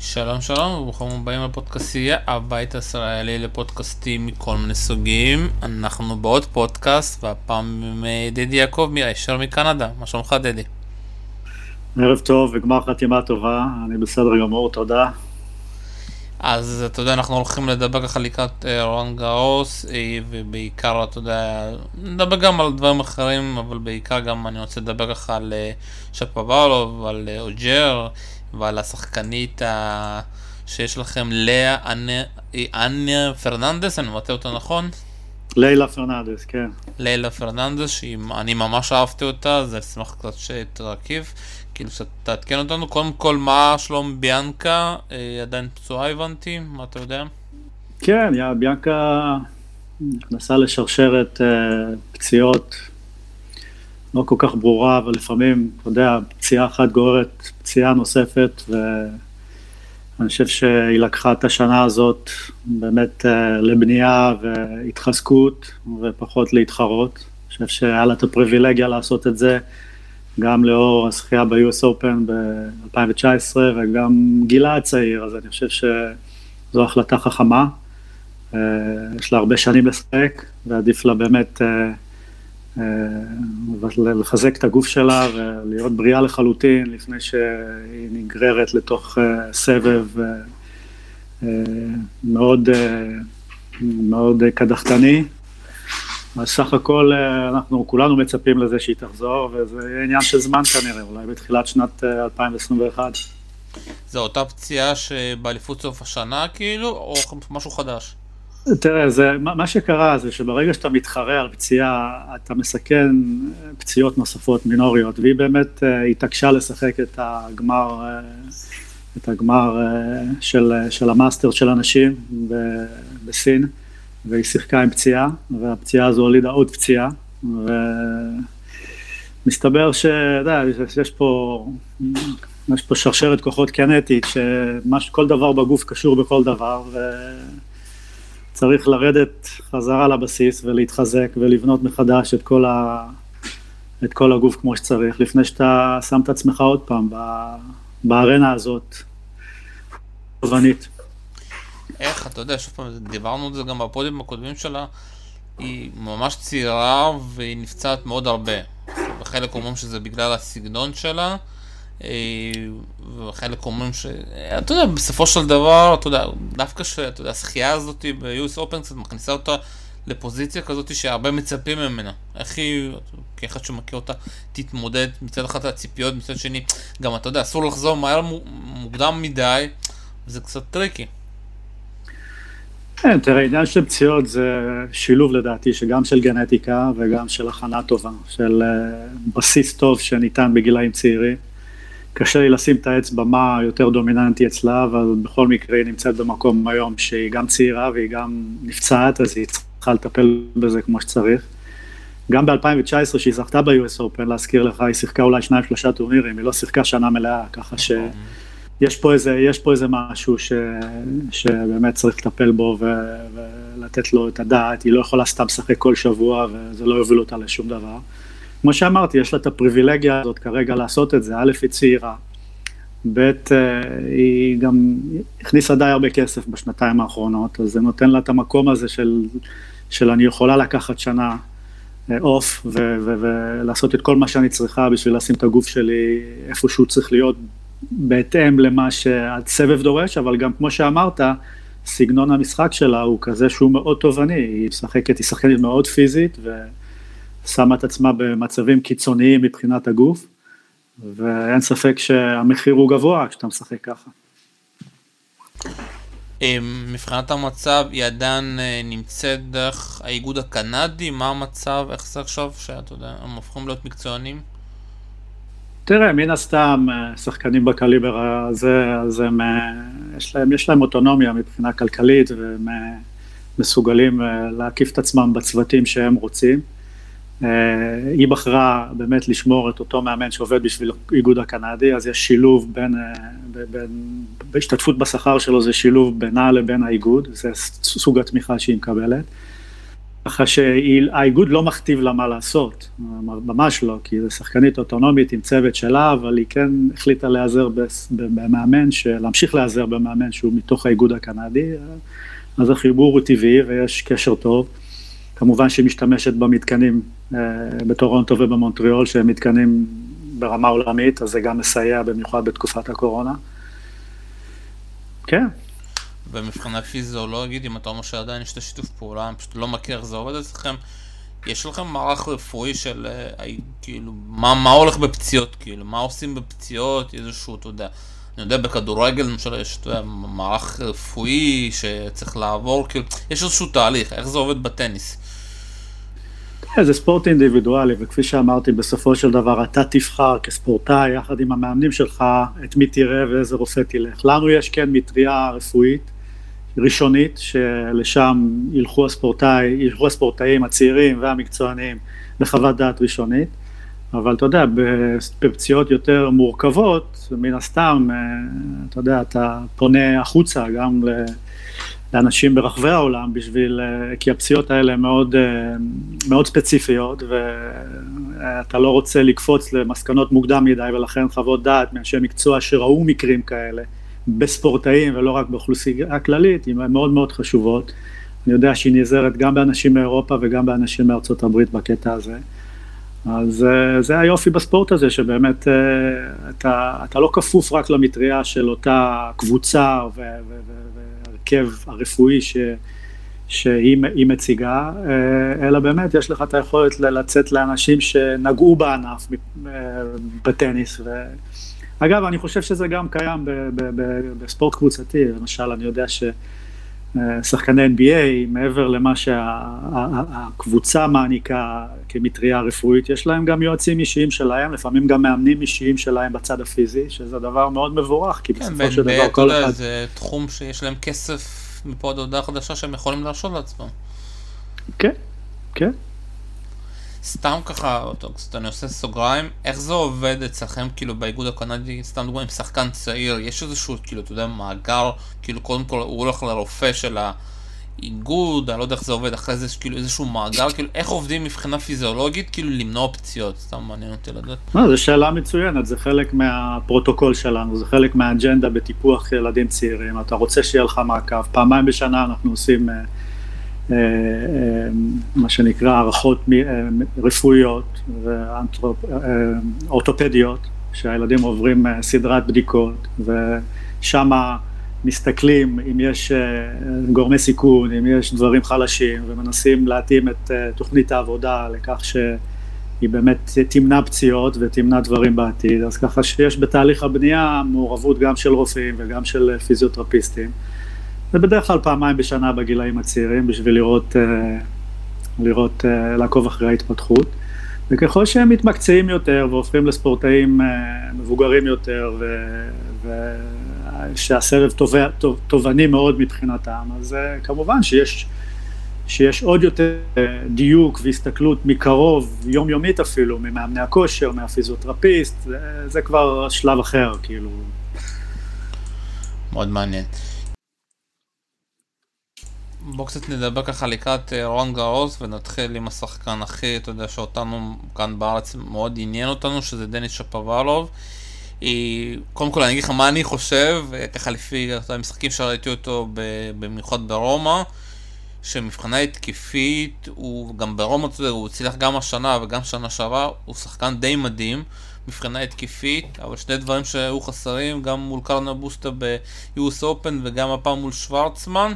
שלום שלום וברוכים הבאים לפודקאסטייה, הבית הישראלי לפודקאסטים מכל מיני סוגים. אנחנו בעוד פודקאסט והפעם עם אה, דדי יעקב הישר מקנדה, מה שלומך דדי? ערב טוב וגמר חתימה טובה, אני בסדר גמור, תודה. אז אתה יודע, אנחנו הולכים לדבר ככה לקראת אה, רון גאוס, אה, ובעיקר, אתה יודע, נדבר גם על דברים אחרים, אבל בעיקר גם אני רוצה לדבר ככה על שפובאלוב, על אוז'ה. ועל השחקנית ה... שיש לכם, לילה אני פרננדס, אני מבטא אותה נכון? לילה פרננדס, כן. לילה פרננדס, שאני ממש אהבתי אותה, אז אני אשמח קצת שתרחיב, כאילו שתעדכן אותנו. קודם כל, מה שלום ביאנקה? אה, עדיין פצועה הבנתי, מה אתה יודע? כן, יא, ביאנקה נכנסה לשרשרת אה, פציעות לא כל כך ברורה, אבל לפעמים, אתה יודע, פציעה אחת גוררת פציעה נוספת, ואני חושב שהיא לקחה את השנה הזאת באמת אה, לבנייה והתחזקות, ופחות להתחרות. אני חושב שהיה לה את הפריבילגיה לעשות את זה, גם לאור הזכייה ב-US Open ב-2019, וגם גילה הצעיר, אז אני חושב שזו החלטה חכמה. אה, יש לה הרבה שנים לשחק, ועדיף לה באמת... אה, לחזק את הגוף שלה ולהיות בריאה לחלוטין לפני שהיא נגררת לתוך אה, סבב אה, מאוד, מאוד קדחתני. אז סך הכל אנחנו כולנו מצפים לזה שהיא תחזור, וזה עניין של זמן כנראה, אולי בתחילת שנת 2021. זה אותה פציעה שבאליפות סוף השנה כאילו, או משהו חדש? תראה, זה, מה שקרה זה שברגע שאתה מתחרה על פציעה, אתה מסכן פציעות נוספות מינוריות, והיא באמת uh, התעקשה לשחק את הגמר, uh, את הגמר uh, של, של המאסטר של הנשים בסין, והיא שיחקה עם פציעה, והפציעה הזו הולידה עוד פציעה, ומסתבר שיש פה, פה שרשרת כוחות קנטית, שכל דבר בגוף קשור בכל דבר, ו... צריך לרדת חזרה לבסיס ולהתחזק ולבנות מחדש את כל, ה... את כל הגוף כמו שצריך, לפני שאתה שם את עצמך עוד פעם בארנה הזאת, תובנית. איך, אתה יודע, שוב פעם, דיברנו על זה גם בפודיום הקודמים שלה, היא ממש צעירה והיא נפצעת מאוד הרבה. וחלק אומרים שזה בגלל הסגנון שלה. וחלק אומרים ש... אתה יודע, בסופו של דבר, אתה יודע, דווקא שאתה יודע, הזכייה הזאת ב-US Open קצת מכניסה אותה לפוזיציה כזאת שהרבה מצפים ממנה. איך היא, כאחד שמכיר אותה, תתמודד מצד אחד הציפיות, מצד שני, גם אתה יודע, אסור לחזור מהר מוקדם מדי, זה קצת טריקי. כן, תראה, עניין של פציעות זה שילוב לדעתי, שגם של גנטיקה וגם של הכנה טובה, של אה, בסיס טוב שניתן בגילאים צעירים. קשה לי לשים את האצבע מה יותר דומיננטי אצלה, אבל בכל מקרה היא נמצאת במקום היום שהיא גם צעירה והיא גם נפצעת, אז היא צריכה לטפל בזה כמו שצריך. גם ב-2019 שהיא זכתה ב-US Open, להזכיר לך, היא שיחקה אולי שניים שלושה טורנירים, היא לא שיחקה שנה מלאה, ככה שיש פה איזה, יש פה איזה משהו ש, שבאמת צריך לטפל בו ו, ולתת לו את הדעת, היא לא יכולה סתם לשחק כל שבוע וזה לא יוביל אותה לשום דבר. כמו שאמרתי, יש לה את הפריבילגיה הזאת כרגע לעשות את זה, א', היא צעירה, ב', אה, היא גם הכניסה די הרבה כסף בשנתיים האחרונות, אז זה נותן לה את המקום הזה של, של אני יכולה לקחת שנה אוף אה, ולעשות את כל מה שאני צריכה בשביל לשים את הגוף שלי איפה שהוא צריך להיות בהתאם למה שהסבב דורש, אבל גם כמו שאמרת, סגנון המשחק שלה הוא כזה שהוא מאוד תובעני, היא משחקת, היא שחקנית מאוד פיזית, ו... שמה את עצמה במצבים קיצוניים מבחינת הגוף, ואין ספק שהמחיר הוא גבוה כשאתה משחק ככה. אמ, מבחינת המצב היא עדיין אה, נמצאת דרך האיגוד הקנדי, מה המצב, איך זה עכשיו שאתה יודע, הם הופכים להיות מקצוענים? תראה, מן הסתם, אה, שחקנים בקליבר הזה, אז הם, אה, יש להם, יש להם אוטונומיה מבחינה כלכלית, והם מסוגלים להקיף את עצמם בצוותים שהם רוצים. אה, היא בחרה באמת לשמור את אותו מאמן שעובד בשביל איגוד הקנדי, אז יש שילוב בין, אה, בין, בהשתתפות בשכר שלו זה שילוב בינה לבין האיגוד, זה סוג התמיכה שהיא מקבלת. ככה שהאיגוד לא מכתיב לה מה לעשות, ממש לא, כי זו שחקנית אוטונומית עם צוות שלה, אבל היא כן החליטה להיעזר במאמן, להמשיך להיעזר במאמן שהוא מתוך האיגוד הקנדי, אז החיבור הוא טבעי ויש קשר טוב. כמובן שהיא משתמשת במתקנים אה, בטורונטו ובמונטריאול, שהם מתקנים ברמה עולמית, אז זה גם מסייע במיוחד בתקופת הקורונה. כן. ומבחינה פיזיולוגית, אם אתה אומר שעדיין יש את השיתוף פעולה, אני פשוט לא מכיר איך זה עובד אצלכם, יש לכם מערך רפואי של אה, כאילו, מה, מה הולך בפציעות, כאילו, מה עושים בפציעות, איזשהו, אתה יודע, אני יודע, בכדורגל למשל יש, אתה יודע, מערך רפואי שצריך לעבור, כאילו, יש איזשהו תהליך, איך זה עובד בטניס. כן, זה ספורט אינדיבידואלי, וכפי שאמרתי, בסופו של דבר אתה תבחר כספורטאי, יחד עם המאמנים שלך, את מי תראה ואיזה רופא תלך. לנו יש כן מטריה רפואית, ראשונית, שלשם ילכו הספורטאי, ילכו הספורטאים הצעירים והמקצוענים לחוות דעת ראשונית, אבל אתה יודע, בפציעות יותר מורכבות, מן הסתם, אה, אתה יודע, אתה פונה החוצה גם לאנשים ברחבי העולם בשביל, אה, כי הפציעות האלה מאוד, אה, מאוד ספציפיות ואתה לא רוצה לקפוץ למסקנות מוקדם מדי ולכן חוות דעת מאנשי מקצוע שראו מקרים כאלה בספורטאים ולא רק באוכלוסייה הכללית, הן מאוד מאוד חשובות. אני יודע שהיא נעזרת גם באנשים מאירופה וגם באנשים מארצות הברית בקטע הזה. אז אה, זה היופי בספורט הזה, שבאמת אתה, אתה לא כפוף רק למטריה של אותה קבוצה והרכב הרפואי ש, שהיא מציגה, אה, אלא באמת יש לך את היכולת לצאת לאנשים שנגעו בענף בטניס. ו... אגב, אני חושב שזה גם קיים בספורט קבוצתי, למשל, אני יודע ששחקני NBA, מעבר למה שהקבוצה מעניקה כמטריה רפואית, יש להם גם יועצים אישיים שלהם, לפעמים גם מאמנים אישיים שלהם בצד הפיזי, שזה דבר מאוד מבורך, כי כן, בסופו של דבר כל אחד... זה תחום שיש להם כסף מפה עד הודעה חדשה שהם יכולים להרשות לעצמם. כן, כן. סתם ככה, אני עושה סוגריים, איך זה עובד אצלכם כאילו באיגוד הקנדי, סתם דוגמא עם שחקן צעיר, יש איזשהו כאילו, אתה יודע, מאגר, כאילו קודם כל הוא הולך לרופא של האיגוד, אני לא יודע איך זה עובד, אחרי זה כאילו איזשהו מאגר, כאילו איך עובדים מבחינה פיזיולוגית, כאילו למנוע פציעות, סתם מעניין אותי לדעת. לא, זו שאלה מצוינת, זה חלק מהפרוטוקול שלנו, זה חלק מהאג'נדה בטיפוח ילדים צעירים, אתה רוצה שיהיה לך מעקב, פעמיים בשנה אנחנו עושים... Uh, מה שנקרא הערכות אה, רפואיות ואורתופדיות, שהילדים עוברים סדרת בדיקות ושם מסתכלים אם יש גורמי סיכון, אם יש דברים חלשים ומנסים להתאים את תוכנית העבודה לכך שהיא באמת תמנע פציעות ותמנע דברים בעתיד, אז ככה שיש בתהליך הבנייה מעורבות גם של רופאים וגם של פיזיותרפיסטים. זה בדרך כלל פעמיים בשנה בגילאים הצעירים בשביל לראות, אה, לראות, אה, לעקוב אחרי ההתפתחות. וככל שהם מתמקצעים יותר והופכים לספורטאים אה, מבוגרים יותר ושהסרב תובעני מאוד מבחינתם, אז כמובן שיש, שיש עוד יותר דיוק והסתכלות מקרוב, יומיומית אפילו, ממאמני הכושר, מהפיזיותרפיסט, זה, זה כבר שלב אחר, כאילו. מאוד מעניין. בואו קצת נדבר ככה לקראת אה, רון גאוס ונתחיל עם השחקן הכי, אתה יודע, שאותנו כאן בארץ מאוד עניין אותנו, שזה דניס שפוואלוב. קודם כל אני אגיד לך מה אני חושב, אה, ככה לפי המשחקים שראיתי אותו במיוחד ברומא, שמבחינה התקפית, הוא גם ברומא, אתה יודע, הוא הצליח גם השנה וגם שנה שעברה, הוא שחקן די מדהים מבחינה התקפית, אבל שני דברים שהיו חסרים, גם מול קרנה בוסטה ב-US Open וגם הפעם מול שוורצמן.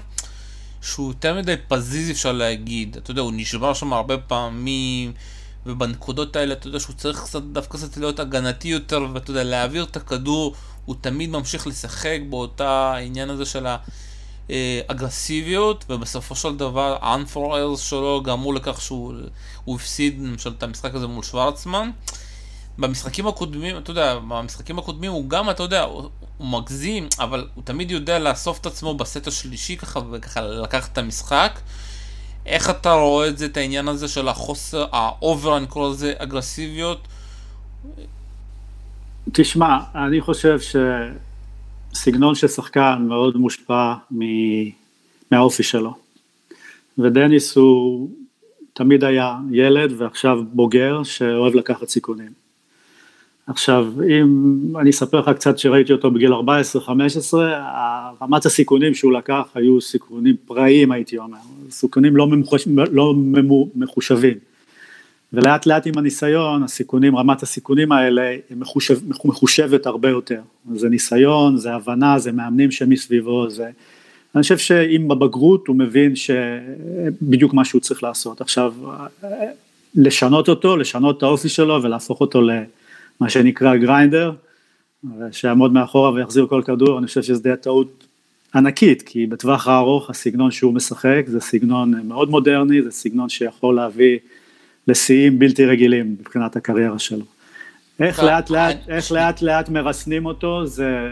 שהוא יותר מדי פזיז אפשר להגיד, אתה יודע, הוא נשבר שם הרבה פעמים, ובנקודות האלה אתה יודע שהוא צריך קצת, דווקא קצת להיות הגנתי יותר, ואתה יודע, להעביר את הכדור, הוא תמיד ממשיך לשחק באותה העניין הזה של האגרסיביות, ובסופו של דבר ה-unfor שלו גרמו לכך שהוא הפסיד למשל את המשחק הזה מול שוורצמן. במשחקים הקודמים, אתה יודע, במשחקים הקודמים הוא גם, אתה יודע, הוא, מגזים, אבל הוא תמיד יודע לאסוף את עצמו בסט השלישי ככה, וככה לקחת את המשחק. איך אתה רואה את זה, את העניין הזה של החוסר, ה over, אני קורא לזה אגרסיביות? תשמע, אני חושב שסגנון של שחקן מאוד מושפע מהאופי שלו. ודניס הוא תמיד היה ילד ועכשיו בוגר שאוהב לקחת סיכונים. עכשיו, אם אני אספר לך קצת שראיתי אותו בגיל 14-15, רמת הסיכונים שהוא לקח היו סיכונים פראיים הייתי אומר, סיכונים לא, ממחוש, לא מחושבים. ולאט לאט עם הניסיון, הסיכונים, רמת הסיכונים האלה היא מחושב, מחושבת הרבה יותר. זה ניסיון, זה הבנה, זה מאמנים שמסביבו, זה... אני חושב שאם בבגרות הוא מבין שבדיוק מה שהוא צריך לעשות. עכשיו, לשנות אותו, לשנות את האופי שלו ולהפוך אותו למה שנקרא גריינדר, שיעמוד מאחורה ויחזיר כל כדור, אני חושב שזו טעות ענקית, כי בטווח הארוך הסגנון שהוא משחק זה סגנון מאוד מודרני, זה סגנון שיכול להביא לשיאים בלתי רגילים מבחינת הקריירה שלו. איך לאט לאט, איך לאט לאט מרסנים אותו, זה,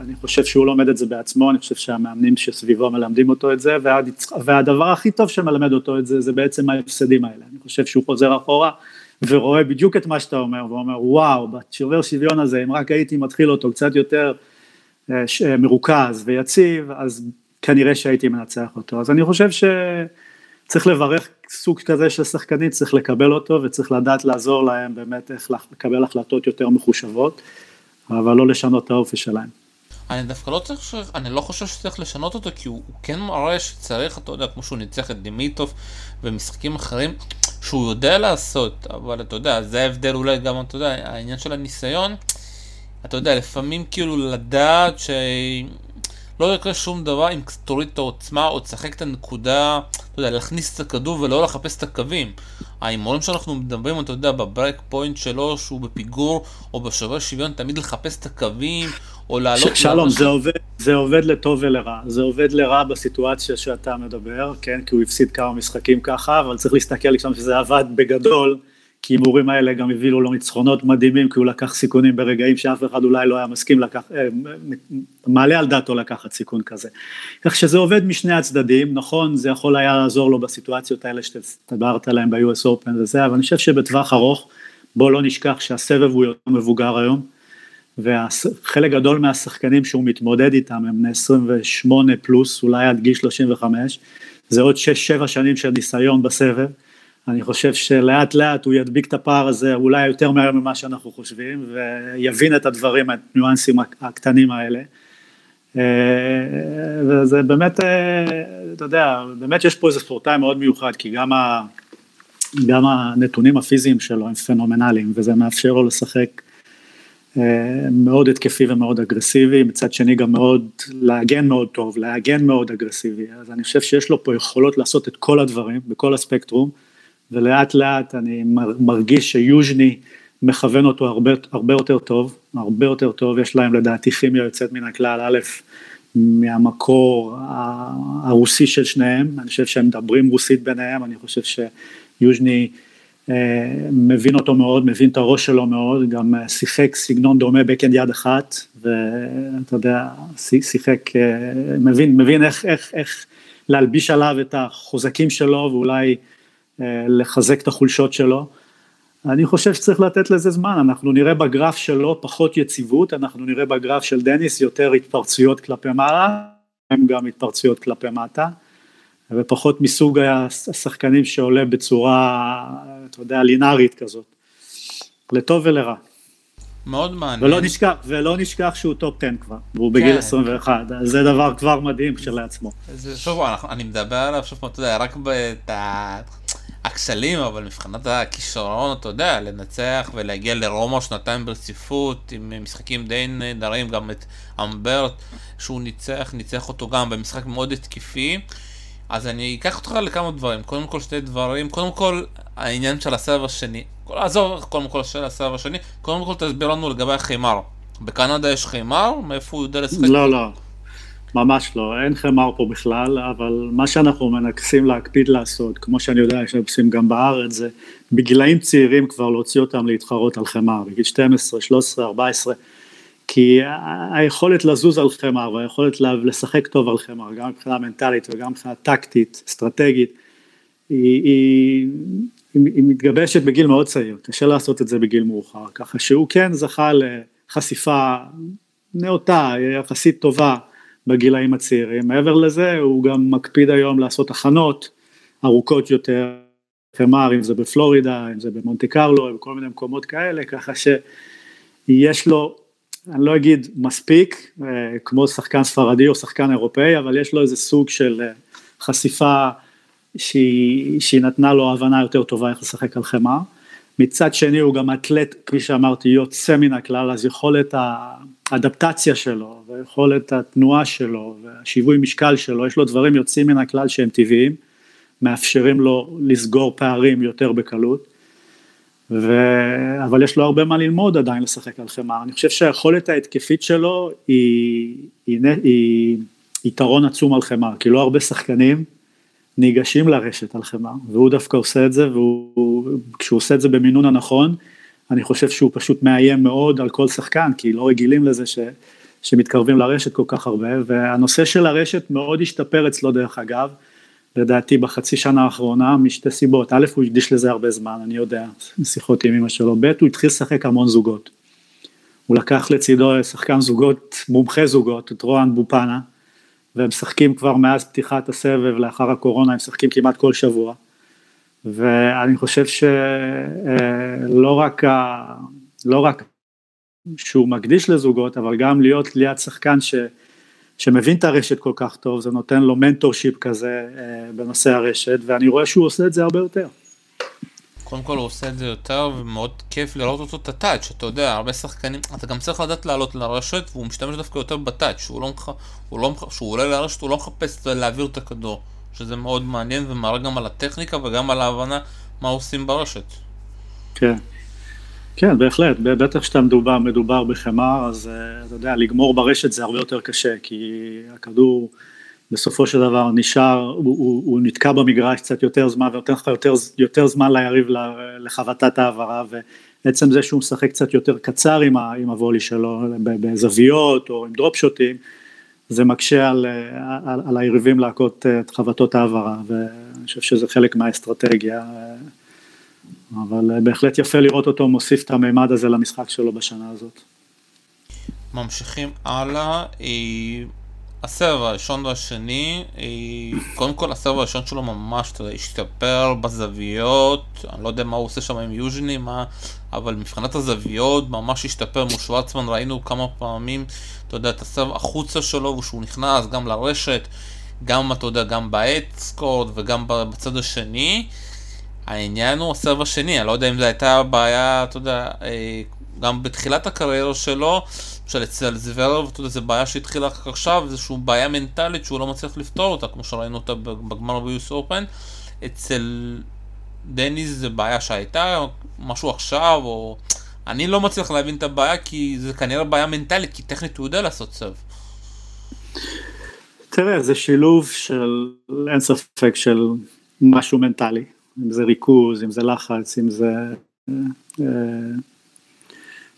אני חושב שהוא לומד את זה בעצמו, אני חושב שהמאמנים שסביבו מלמדים אותו את זה, והדבר הכי טוב שמלמד אותו את זה, זה בעצם ההפסדים האלה. אני חושב שהוא חוזר אחורה ורואה בדיוק את מה שאתה אומר, ואומר וואו, בשובר שוויון הזה, אם רק הייתי מתחיל אותו קצת יותר אה, מרוכז ויציב, אז כנראה שהייתי מנצח אותו. אז אני חושב ש... צריך לברך סוג כזה של שחקנים, צריך לקבל אותו וצריך לדעת לעזור להם באמת איך לקבל החלטות יותר מחושבות, אבל לא לשנות את האופי שלהם. אני דווקא לא צריך, אני לא חושב שצריך לשנות אותו כי הוא, הוא כן מראה שצריך, אתה יודע, כמו שהוא ניצח את דימיטוב ומשחקים אחרים, שהוא יודע לעשות, אבל אתה יודע, זה ההבדל אולי גם, אתה יודע, העניין של הניסיון, אתה יודע, לפעמים כאילו לדעת ש... לא יקרה שום דבר אם תוריד את העוצמה או תשחק את הנקודה, אתה יודע, להכניס את הכדור ולא לחפש את הקווים. ההימורים שאנחנו מדברים, אתה יודע, בברק פוינט שלו, שהוא בפיגור, או בשובר שוויון, תמיד לחפש את הקווים, או לעלות... שלום, זה עובד, זה עובד לטוב ולרע. זה עובד לרע בסיטואציה שאתה מדבר, כן? כי הוא הפסיד כמה משחקים ככה, אבל צריך להסתכל לשם שזה עבד בגדול. כי הימורים האלה גם הביאו לו ניצחונות מדהימים, כי הוא לקח סיכונים ברגעים שאף אחד אולי לא היה מסכים לקח, אה, מעלה על דעתו לקחת סיכון כזה. כך שזה עובד משני הצדדים, נכון, זה יכול היה לעזור לו בסיטואציות האלה שדיברת עליהן ב-US Open וזה, אבל אני חושב שבטווח ארוך, בוא לא נשכח שהסבב הוא יותר מבוגר היום, וחלק גדול מהשחקנים שהוא מתמודד איתם הם בני 28 פלוס, אולי עד גיל 35, זה עוד 6-7 שנים של ניסיון בסבב. אני חושב שלאט לאט הוא ידביק את הפער הזה אולי יותר מהר ממה שאנחנו חושבים ויבין את הדברים, את הניואנסים הקטנים האלה. אה, וזה באמת, אה, אתה יודע, באמת יש פה איזה ספורטאי מאוד מיוחד כי גם, ה, גם הנתונים הפיזיים שלו הם פנומנליים וזה מאפשר לו לשחק אה, מאוד התקפי ומאוד אגרסיבי, מצד שני גם מאוד, להגן מאוד טוב, להגן מאוד אגרסיבי, אז אני חושב שיש לו פה יכולות לעשות את כל הדברים בכל הספקטרום. ולאט לאט אני מרגיש שיוז'ני מכוון אותו הרבה, הרבה יותר טוב, הרבה יותר טוב, יש להם לדעתי כימיה יוצאת מן הכלל, א', מהמקור הרוסי של שניהם, אני חושב שהם מדברים רוסית ביניהם, אני חושב שיוז'ני אה, מבין אותו מאוד, מבין את הראש שלו מאוד, גם שיחק סגנון דומה בקן יד אחת, ואתה יודע, שיחק, אה, מבין, מבין איך, איך, איך להלביש עליו את החוזקים שלו ואולי אה, לחזק את החולשות שלו. אני חושב שצריך לתת לזה זמן, אנחנו נראה בגרף שלו פחות יציבות, אנחנו נראה בגרף של דניס יותר התפרצויות כלפי מעלה, הם גם התפרצויות כלפי מטה, ופחות מסוג השחקנים שעולה בצורה, אתה יודע, לינארית כזאת, לטוב ולרע. מאוד מעניין. ולא נשכח, ולא נשכח שהוא top 10 כבר, והוא כן. בגיל 21, אז זה דבר כבר מדהים כשלעצמו. שוב, אני מדבר עליו, שוב, אתה יודע, רק בת... הכשלים, אבל מבחינת הכישרון, אתה יודע, לנצח ולהגיע לרומא שנתיים ברציפות, עם משחקים די נהדרים, גם את אמברט, שהוא ניצח, ניצח אותו גם במשחק מאוד התקפי. אז אני אקח אותך לכמה דברים, קודם כל שתי דברים, קודם כל העניין של הסבב השני, עזוב קודם כל של הסבב השני, קודם כל תסביר לנו לגבי החימר. בקנדה יש חימר? מאיפה הוא יודע לשחק? לא, לא. ממש לא, אין חמר פה בכלל, אבל מה שאנחנו מנקסים להקפיד לעשות, כמו שאני יודע שעושים גם בארץ, זה בגילאים צעירים כבר להוציא אותם להתחרות על חמר, בגיל 12, 13, 14, כי היכולת לזוז על חמר והיכולת לשחק טוב על חמר, גם מבחינה מנטלית וגם מבחינה טקטית, אסטרטגית, היא, היא, היא מתגבשת בגיל מאוד צעיר, קשה לעשות את זה בגיל מאוחר, ככה שהוא כן זכה לחשיפה נאותה, יחסית טובה, בגילאים הצעירים. מעבר לזה, הוא גם מקפיד היום לעשות הכנות ארוכות יותר, חמר, אם זה בפלורידה, אם זה במונטי קרלו, בכל מיני מקומות כאלה, ככה שיש לו, אני לא אגיד מספיק, אה, כמו שחקן ספרדי או שחקן אירופאי, אבל יש לו איזה סוג של אה, חשיפה שהיא, שהיא נתנה לו הבנה יותר טובה איך לשחק על חמר. מצד שני הוא גם אתלט, כפי שאמרתי, יוצא מן הכלל, אז יכולת האדפטציה שלו, ויכולת התנועה שלו, והשיווי משקל שלו, יש לו דברים יוצאים מן הכלל שהם טבעיים, מאפשרים לו לסגור פערים יותר בקלות, ו... אבל יש לו הרבה מה ללמוד עדיין לשחק על חמר, אני חושב שהיכולת ההתקפית שלו היא, היא, היא, היא יתרון עצום על חמר, כי לא הרבה שחקנים ניגשים לרשת על חמר, והוא דווקא עושה את זה, וכשהוא עושה את זה במינון הנכון, אני חושב שהוא פשוט מאיים מאוד על כל שחקן, כי לא רגילים לזה ש, שמתקרבים לרשת כל כך הרבה, והנושא של הרשת מאוד השתפר אצלו דרך אגב, לדעתי בחצי שנה האחרונה, משתי סיבות, א', הוא הקדיש לזה הרבה זמן, אני יודע, שיחות עם אמא שלו, ב', הוא התחיל לשחק המון זוגות. הוא לקח לצידו שחקן זוגות, מומחה זוגות, את רוען בופנה, והם משחקים כבר מאז פתיחת הסבב לאחר הקורונה, הם משחקים כמעט כל שבוע. ואני חושב שלא רק, לא רק שהוא מקדיש לזוגות, אבל גם להיות ליד שחקן ש, שמבין את הרשת כל כך טוב, זה נותן לו mentorship כזה אה, בנושא הרשת, ואני רואה שהוא עושה את זה הרבה יותר. קודם כל הוא עושה את זה יותר ומאוד כיף לראות אותו את ה touch, אתה יודע, הרבה שחקנים, אתה גם צריך לדעת לעלות לרשת והוא משתמש דווקא יותר ב touch, שהוא לא, הוא לא, שהוא עולה לרשת הוא לא מחפש להעביר את הכדור, שזה מאוד מעניין ומראה גם על הטכניקה וגם על ההבנה מה עושים ברשת. כן, כן בהחלט, בטח כשאתה מדובר, מדובר בחימר אז אה, אתה יודע, לגמור ברשת זה הרבה יותר קשה, כי הכדור בסופו של דבר נשאר, הוא, הוא, הוא נתקע במגרש קצת יותר זמן ונותן לך יותר, יותר זמן ליריב לחבטת העברה ועצם זה שהוא משחק קצת יותר קצר עם, ה, עם הוולי שלו בזוויות או עם דרופ שוטים זה מקשה על, על, על היריבים להכות את חבטות העברה ואני חושב שזה חלק מהאסטרטגיה אבל בהחלט יפה לראות אותו מוסיף את המימד הזה למשחק שלו בשנה הזאת. ממשיכים הלאה. הסבב הראשון והשני, אה, קודם כל הסבב הראשון שלו ממש, השתפר בזוויות, אני לא יודע מה הוא עושה שם עם יוז'ני, מה, אבל מבחינת הזוויות ממש השתפר מול שוורצמן, ראינו כמה פעמים, אתה יודע, את הסבב החוצה שלו, ושהוא נכנס גם לרשת, גם, אתה יודע, גם באדסקורד וגם בצד השני. העניין הוא הסבב השני, אני לא יודע אם זו הייתה בעיה, אתה יודע, אה, גם בתחילת הקריירה שלו, למשל אצל זוורב, אתה יודע, זו בעיה שהתחילה רק עכשיו, איזושהי בעיה מנטלית שהוא לא מצליח לפתור אותה, כמו שראינו אותה בגמר ביוס אופן. אצל דניס זו בעיה שהייתה, משהו עכשיו, או... אני לא מצליח להבין את הבעיה, כי זה כנראה בעיה מנטלית, כי טכנית הוא יודע לעשות סב. תראה, זה שילוב של, אין ספק, של משהו מנטלי. אם זה ריכוז, אם זה לחץ, אם זה... אה, אה,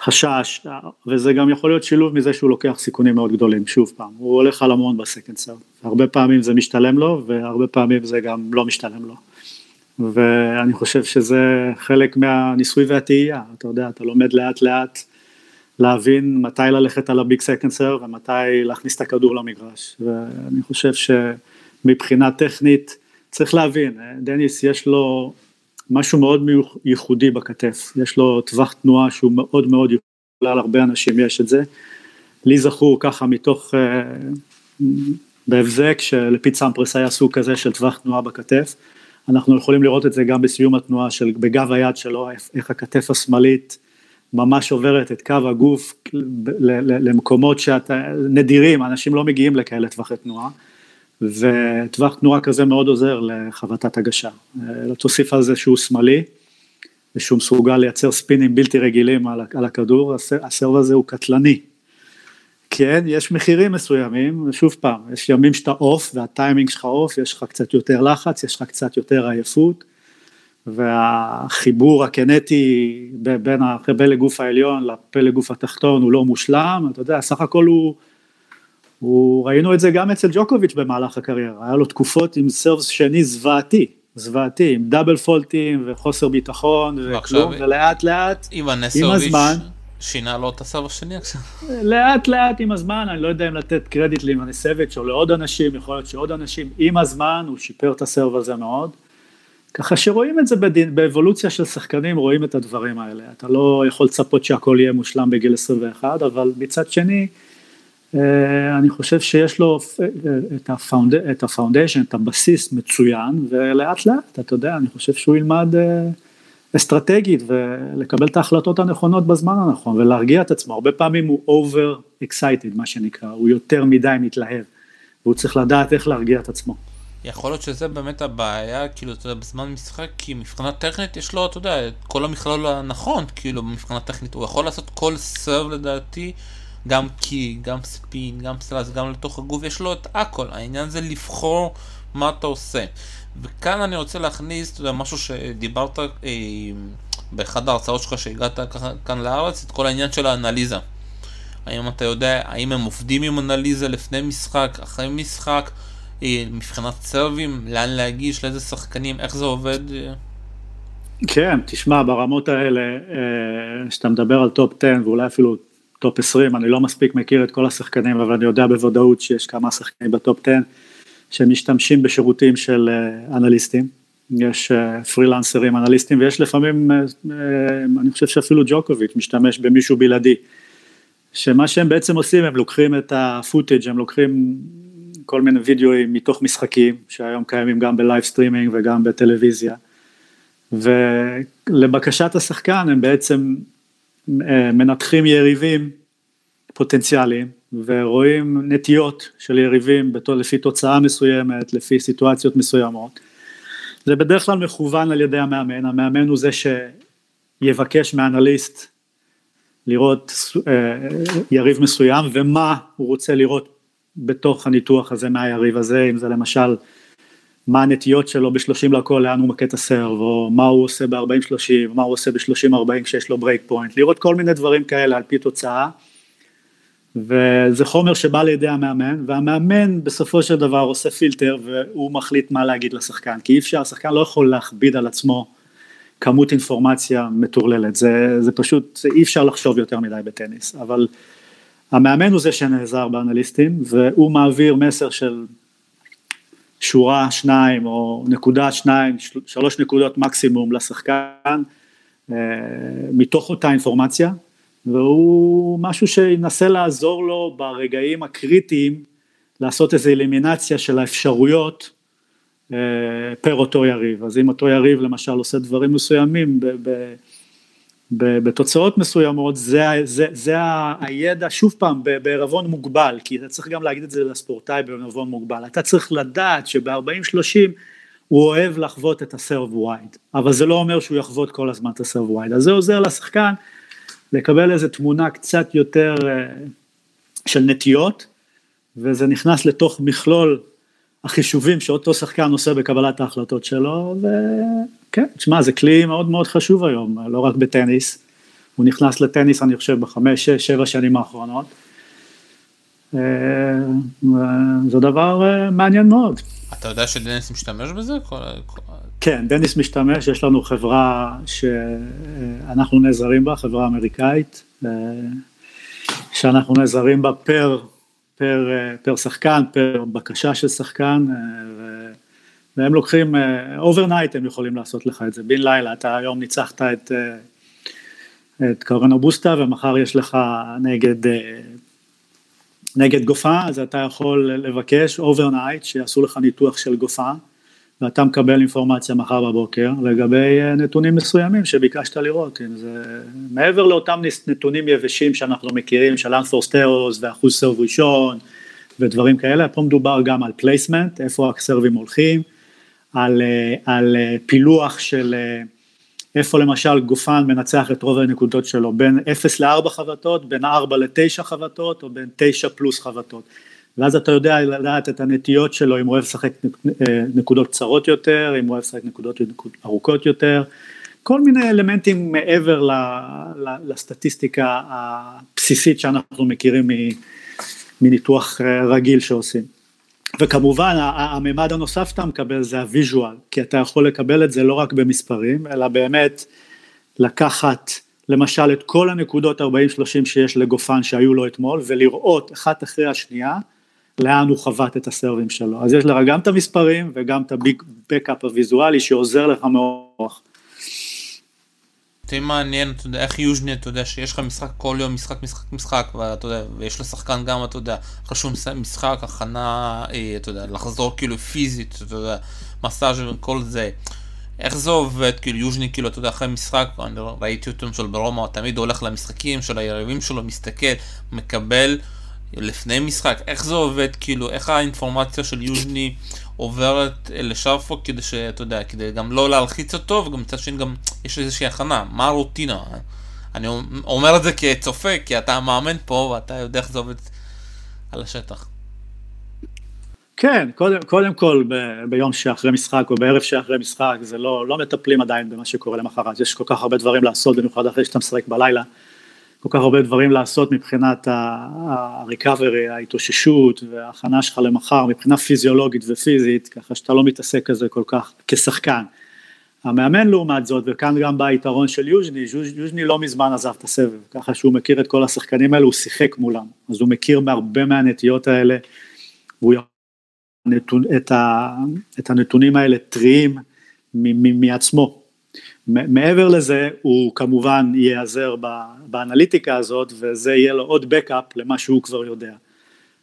חשש, וזה גם יכול להיות שילוב מזה שהוא לוקח סיכונים מאוד גדולים, שוב פעם, הוא הולך על המון בסקנד סארט, הרבה פעמים זה משתלם לו והרבה פעמים זה גם לא משתלם לו, ואני חושב שזה חלק מהניסוי והתהייה, אתה יודע, אתה לומד לאט לאט להבין מתי ללכת על הביג סקנד סארט ומתי להכניס את הכדור למגרש, ואני חושב שמבחינה טכנית צריך להבין, דניס יש לו משהו מאוד ייחודי בכתף, יש לו טווח תנועה שהוא מאוד מאוד ייחודי, להרבה אנשים יש את זה, לי זכור ככה מתוך, אה, בהבזק שלפית סמפרס היה סוג כזה של טווח תנועה בכתף, אנחנו יכולים לראות את זה גם בסיום התנועה של בגב היד שלו, איך הכתף השמאלית ממש עוברת את קו הגוף למקומות שאתה, נדירים, אנשים לא מגיעים לכאלה טווחי תנועה. וטווח תנועה כזה מאוד עוזר לחבטת הגשה. אה, תוסיף על זה שהוא שמאלי, ושהוא מסוגל לייצר ספינים בלתי רגילים על הכדור, הסרב הזה הוא קטלני. כן, יש מחירים מסוימים, שוב פעם, יש ימים שאתה עוף והטיימינג שלך עוף, יש לך קצת יותר לחץ, יש לך קצת יותר עייפות, והחיבור הקנטי בין הפה לגוף העליון לפה לגוף התחתון הוא לא מושלם, אתה יודע, סך הכל הוא הוא, ראינו את זה גם אצל ג'וקוביץ' במהלך הקריירה, היה לו תקופות עם סרווס שני זוועתי, זוועתי, עם דאבל פולטים וחוסר ביטחון וכלום, ולאט לאט, עם הזמן, שינה לו את הסרב השני עכשיו. לאט לאט עם הזמן, אני לא יודע אם לתת קרדיט לאימנסביץ' או לעוד אנשים, יכול להיות שעוד אנשים, עם הזמן הוא שיפר את הסרב הזה מאוד. ככה שרואים את זה בדין, באבולוציה של שחקנים, רואים את הדברים האלה. אתה לא יכול לצפות שהכל יהיה מושלם בגיל 21, אבל מצד שני, אה, אני חושב שיש לו את, הפאונד, את את הבסיס מצוין, ולאט לאט, אתה יודע, אני חושב שהוא ילמד אה, אסטרטגית ולקבל את ההחלטות הנכונות בזמן הנכון ולהרגיע את עצמו. הרבה פעמים הוא over excited, מה שנקרא, הוא יותר מדי מתלהב, והוא צריך לדעת איך להרגיע את עצמו. יכול להיות שזה באמת הבעיה, כאילו, אתה יודע, בזמן משחק, כי מבחינה טכנית יש לו, אתה יודע, את כל המכלול הנכון, כאילו, מבחינה טכנית, הוא יכול לעשות כל סרב לדעתי, גם kick, גם spin, גם slice, גם לתוך הגוף, יש לו את הכל, העניין זה לבחור מה אתה עושה. וכאן אני רוצה להכניס, אתה יודע, משהו שדיברת אה, באחד ההרצאות שלך שהגעת כאן לארץ, את כל העניין של האנליזה. האם אתה יודע, האם הם עובדים עם אנליזה לפני משחק, אחרי משחק, אה, מבחינת סרבים, לאן להגיש, לאיזה שחקנים, איך זה עובד? כן, תשמע, ברמות האלה, אה, שאתה מדבר על top 10 ואולי אפילו top 20, אני לא מספיק מכיר את כל השחקנים, אבל אני יודע בוודאות שיש כמה שחקנים ב top 10 שמשתמשים בשירותים של אה, אנליסטים, יש פרילנסרים אנליסטים ויש לפעמים, אני חושב שאפילו ג'וקוביץ' משתמש במישהו בלעדי, שמה שהם בעצם עושים, הם לוקחים את ה footage, הם לוקחים כל מיני וידאוים מתוך משחקים, שהיום קיימים גם ב live streaming וגם בטלוויזיה, ולבקשת השחקן הם בעצם אה, מנתחים יריבים פוטנציאליים, ורואים נטיות של יריבים לפי תוצאה מסוימת, לפי סיטואציות מסוימות. זה בדרך כלל מכוון על ידי המאמן, המאמן הוא זה שיבקש מאנליסט לראות אה, יריב מסוים ומה הוא רוצה לראות בתוך הניתוח הזה מהיריב הזה, אם זה למשל מה הנטיות שלו ב-30 לכל, לאן הוא מכה את ה serve, או מה הוא עושה ב-40-30, מה הוא עושה ב-30-40 כשיש לו break point, לראות כל מיני דברים כאלה על פי תוצאה, וזה חומר שבא לידי המאמן, והמאמן בסופו של דבר עושה פילטר והוא מחליט מה להגיד לשחקן, כי אי אפשר, השחקן לא יכול להכביד על עצמו כמות אינפורמציה מטורללת, זה, זה פשוט, אי אפשר לחשוב יותר מדי בטניס, אבל המאמן הוא זה שנעזר באנליסטים והוא מעביר מסר של שורה שניים או נקודה שניים, שלוש נקודות מקסימום לשחקן אה, מתוך אותה אינפורמציה והוא משהו שינסה לעזור לו ברגעים הקריטיים לעשות איזו אלימינציה של האפשרויות אה, פר אותו יריב, אז אם אותו יריב למשל עושה דברים מסוימים ב- ב- בתוצאות מסוימות זה, זה, זה הידע שוב פעם בערבון מוגבל כי אתה צריך גם להגיד את זה לספורטאי בערבון מוגבל. אתה צריך לדעת שב-40-30 הוא אוהב לחוות את הסרב ווייד אבל זה לא אומר שהוא יחוות כל הזמן את הסרב ווייד אז זה עוזר לשחקן לקבל איזה תמונה קצת יותר אה, של נטיות וזה נכנס לתוך מכלול החישובים שאותו שחקן עושה בקבלת ההחלטות שלו, וכן, תשמע, זה כלי מאוד מאוד חשוב היום, לא רק בטניס, הוא נכנס לטניס אני חושב בחמש, שש, שבע שנים האחרונות, אה, זה דבר אה, מעניין מאוד. אתה יודע שדניס משתמש בזה? כן, דניס משתמש, יש לנו חברה שאנחנו נעזרים בה, חברה אמריקאית, אה, שאנחנו נעזרים בה פר פר, אה, פר שחקן, פר בקשה של שחקן, אה, והם לוקחים, overnight הם יכולים לעשות לך את זה, בן לילה, אתה היום ניצחת את, את קרניו בוסטה ומחר יש לך נגד, נגד גופאן, אז אתה יכול לבקש overnight שיעשו לך ניתוח של גופאן, ואתה מקבל אינפורמציה מחר בבוקר לגבי נתונים מסוימים שביקשת לראות, אם זה מעבר לאותם נתונים יבשים שאנחנו מכירים של unforced errors ואחוז serve ראשון ודברים כאלה, פה מדובר גם על placement, איפה הסרבים הולכים, על, על פילוח של איפה למשל גופן מנצח את רוב הנקודות שלו, בין 0 ל-4 חבטות, בין 4 ל-9 חבטות או בין 9 פלוס חבטות. ואז אתה יודע לדעת את הנטיות שלו, אם הוא אוהב לשחק אה, נקודות קצרות יותר, אם הוא אוהב לשחק נקודות ארוכות יותר, כל מיני אלמנטים מעבר לסטטיסטיקה הבסיסית שאנחנו מכירים מניתוח רגיל שעושים. וכמובן הממד הנוסף שאתה מקבל זה הוויז'ואל, כי אתה יכול לקבל את זה לא רק במספרים, אלא באמת לקחת למשל את כל הנקודות 40-30 שיש לגופן שהיו לו אתמול ולראות אחת אחרי השנייה לאן הוא חבט את הסרבים שלו. אז יש לך גם את המספרים וגם את הבקאפ הוויזואלי שעוזר לך מאוד. אותי מעניין, אתה יודע, איך יוז'ני, אתה יודע, שיש לך משחק כל יום, משחק, משחק, משחק, ואתה יודע, ויש לשחקן גם, אתה יודע, חשוב משחק, הכנה, אה, אתה יודע, לחזור כאילו פיזית, אתה יודע, מסאז' וכל זה. איך זה עובד, כאילו יוז'ני, כאילו, אתה יודע, אחרי משחק, אני ראיתי אותו למשל ברומא, תמיד הולך למשחקים של היריבים שלו, מסתכל, מקבל לפני משחק, איך זה עובד, כאילו, איך האינפורמציה של יוז'ני עוברת לשרפו כדי שאתה יודע, כדי גם לא להלחיץ אותו, וגם מצד שני גם יש איזושהי הכנה, מה הרוטינה? אני אומר את זה כצופה, כי אתה מאמן פה ואתה יודע איך זה עובד על השטח. כן, קודם, קודם כל ב, ביום שאחרי משחק או בערב שאחרי משחק, זה לא, לא מטפלים עדיין במה שקורה למחרת, יש כל כך הרבה דברים לעשות, במיוחד אחרי שאתה משחק בלילה, כל כך הרבה דברים לעשות מבחינת ה-recovery, ההתאוששות וההכנה שלך למחר, מבחינה פיזיולוגית ופיזית, ככה שאתה לא מתעסק כזה כל כך כשחקן. המאמן לעומת זאת, וכאן גם בא היתרון של יוז'ני, יוז'ני לא מזמן עזב את הסבב, ככה שהוא מכיר את כל השחקנים האלה, הוא שיחק מולם, אז הוא מכיר מהרבה מהנטיות האלה, והוא יכול את, את הנתונים האלה טריים מעצמו, מעבר לזה הוא כמובן ייעזר באנליטיקה הזאת וזה יהיה לו עוד בקאפ למה שהוא כבר יודע.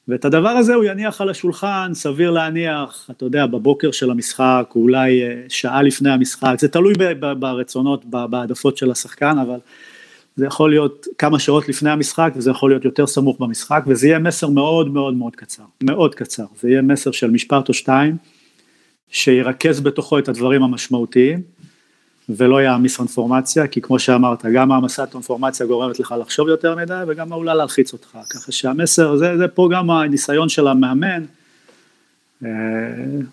ואת הדבר הזה הוא יניח על השולחן, סביר להניח, אתה יודע, בבוקר של המשחק, או אולי אה, שעה לפני המשחק, זה תלוי ברצונות, בהעדפות של השחקן, אבל זה יכול להיות כמה שעות לפני המשחק, וזה יכול להיות יותר סמוך במשחק, וזה יהיה מסר מאוד מאוד מאוד קצר, מאוד קצר, זה יהיה מסר של משפט או שתיים, שירכז בתוכו את הדברים המשמעותיים, ולא יעמיס אינפורמציה, כי כמו שאמרת, גם העמסת אינפורמציה גורמת לך לחשוב יותר מדי, וגם עלולה להלחיץ אותך, ככה שהמסר, זה, זה פה גם הניסיון של המאמן, אה,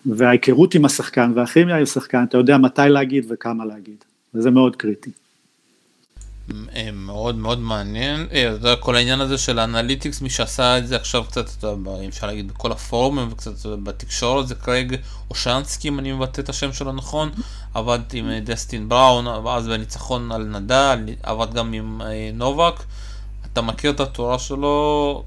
וההיכרות עם השחקן והכימיה עם השחקן, אתה יודע מתי להגיד וכמה להגיד, וזה מאוד קריטי. אה, מאוד מאוד מעניין, אה, זה כל העניין הזה של האנליטיקס, מי שעשה את זה עכשיו קצת, אפשר להגיד בכל הפורומים וקצת בתקשורת, זה קרייג אושנסקי, אם אני מבטא את השם שלו נכון, עבד עם אה, דסטין בראון, אז בניצחון על נדל, עבד גם עם נובק, אתה מכיר את התורה שלו,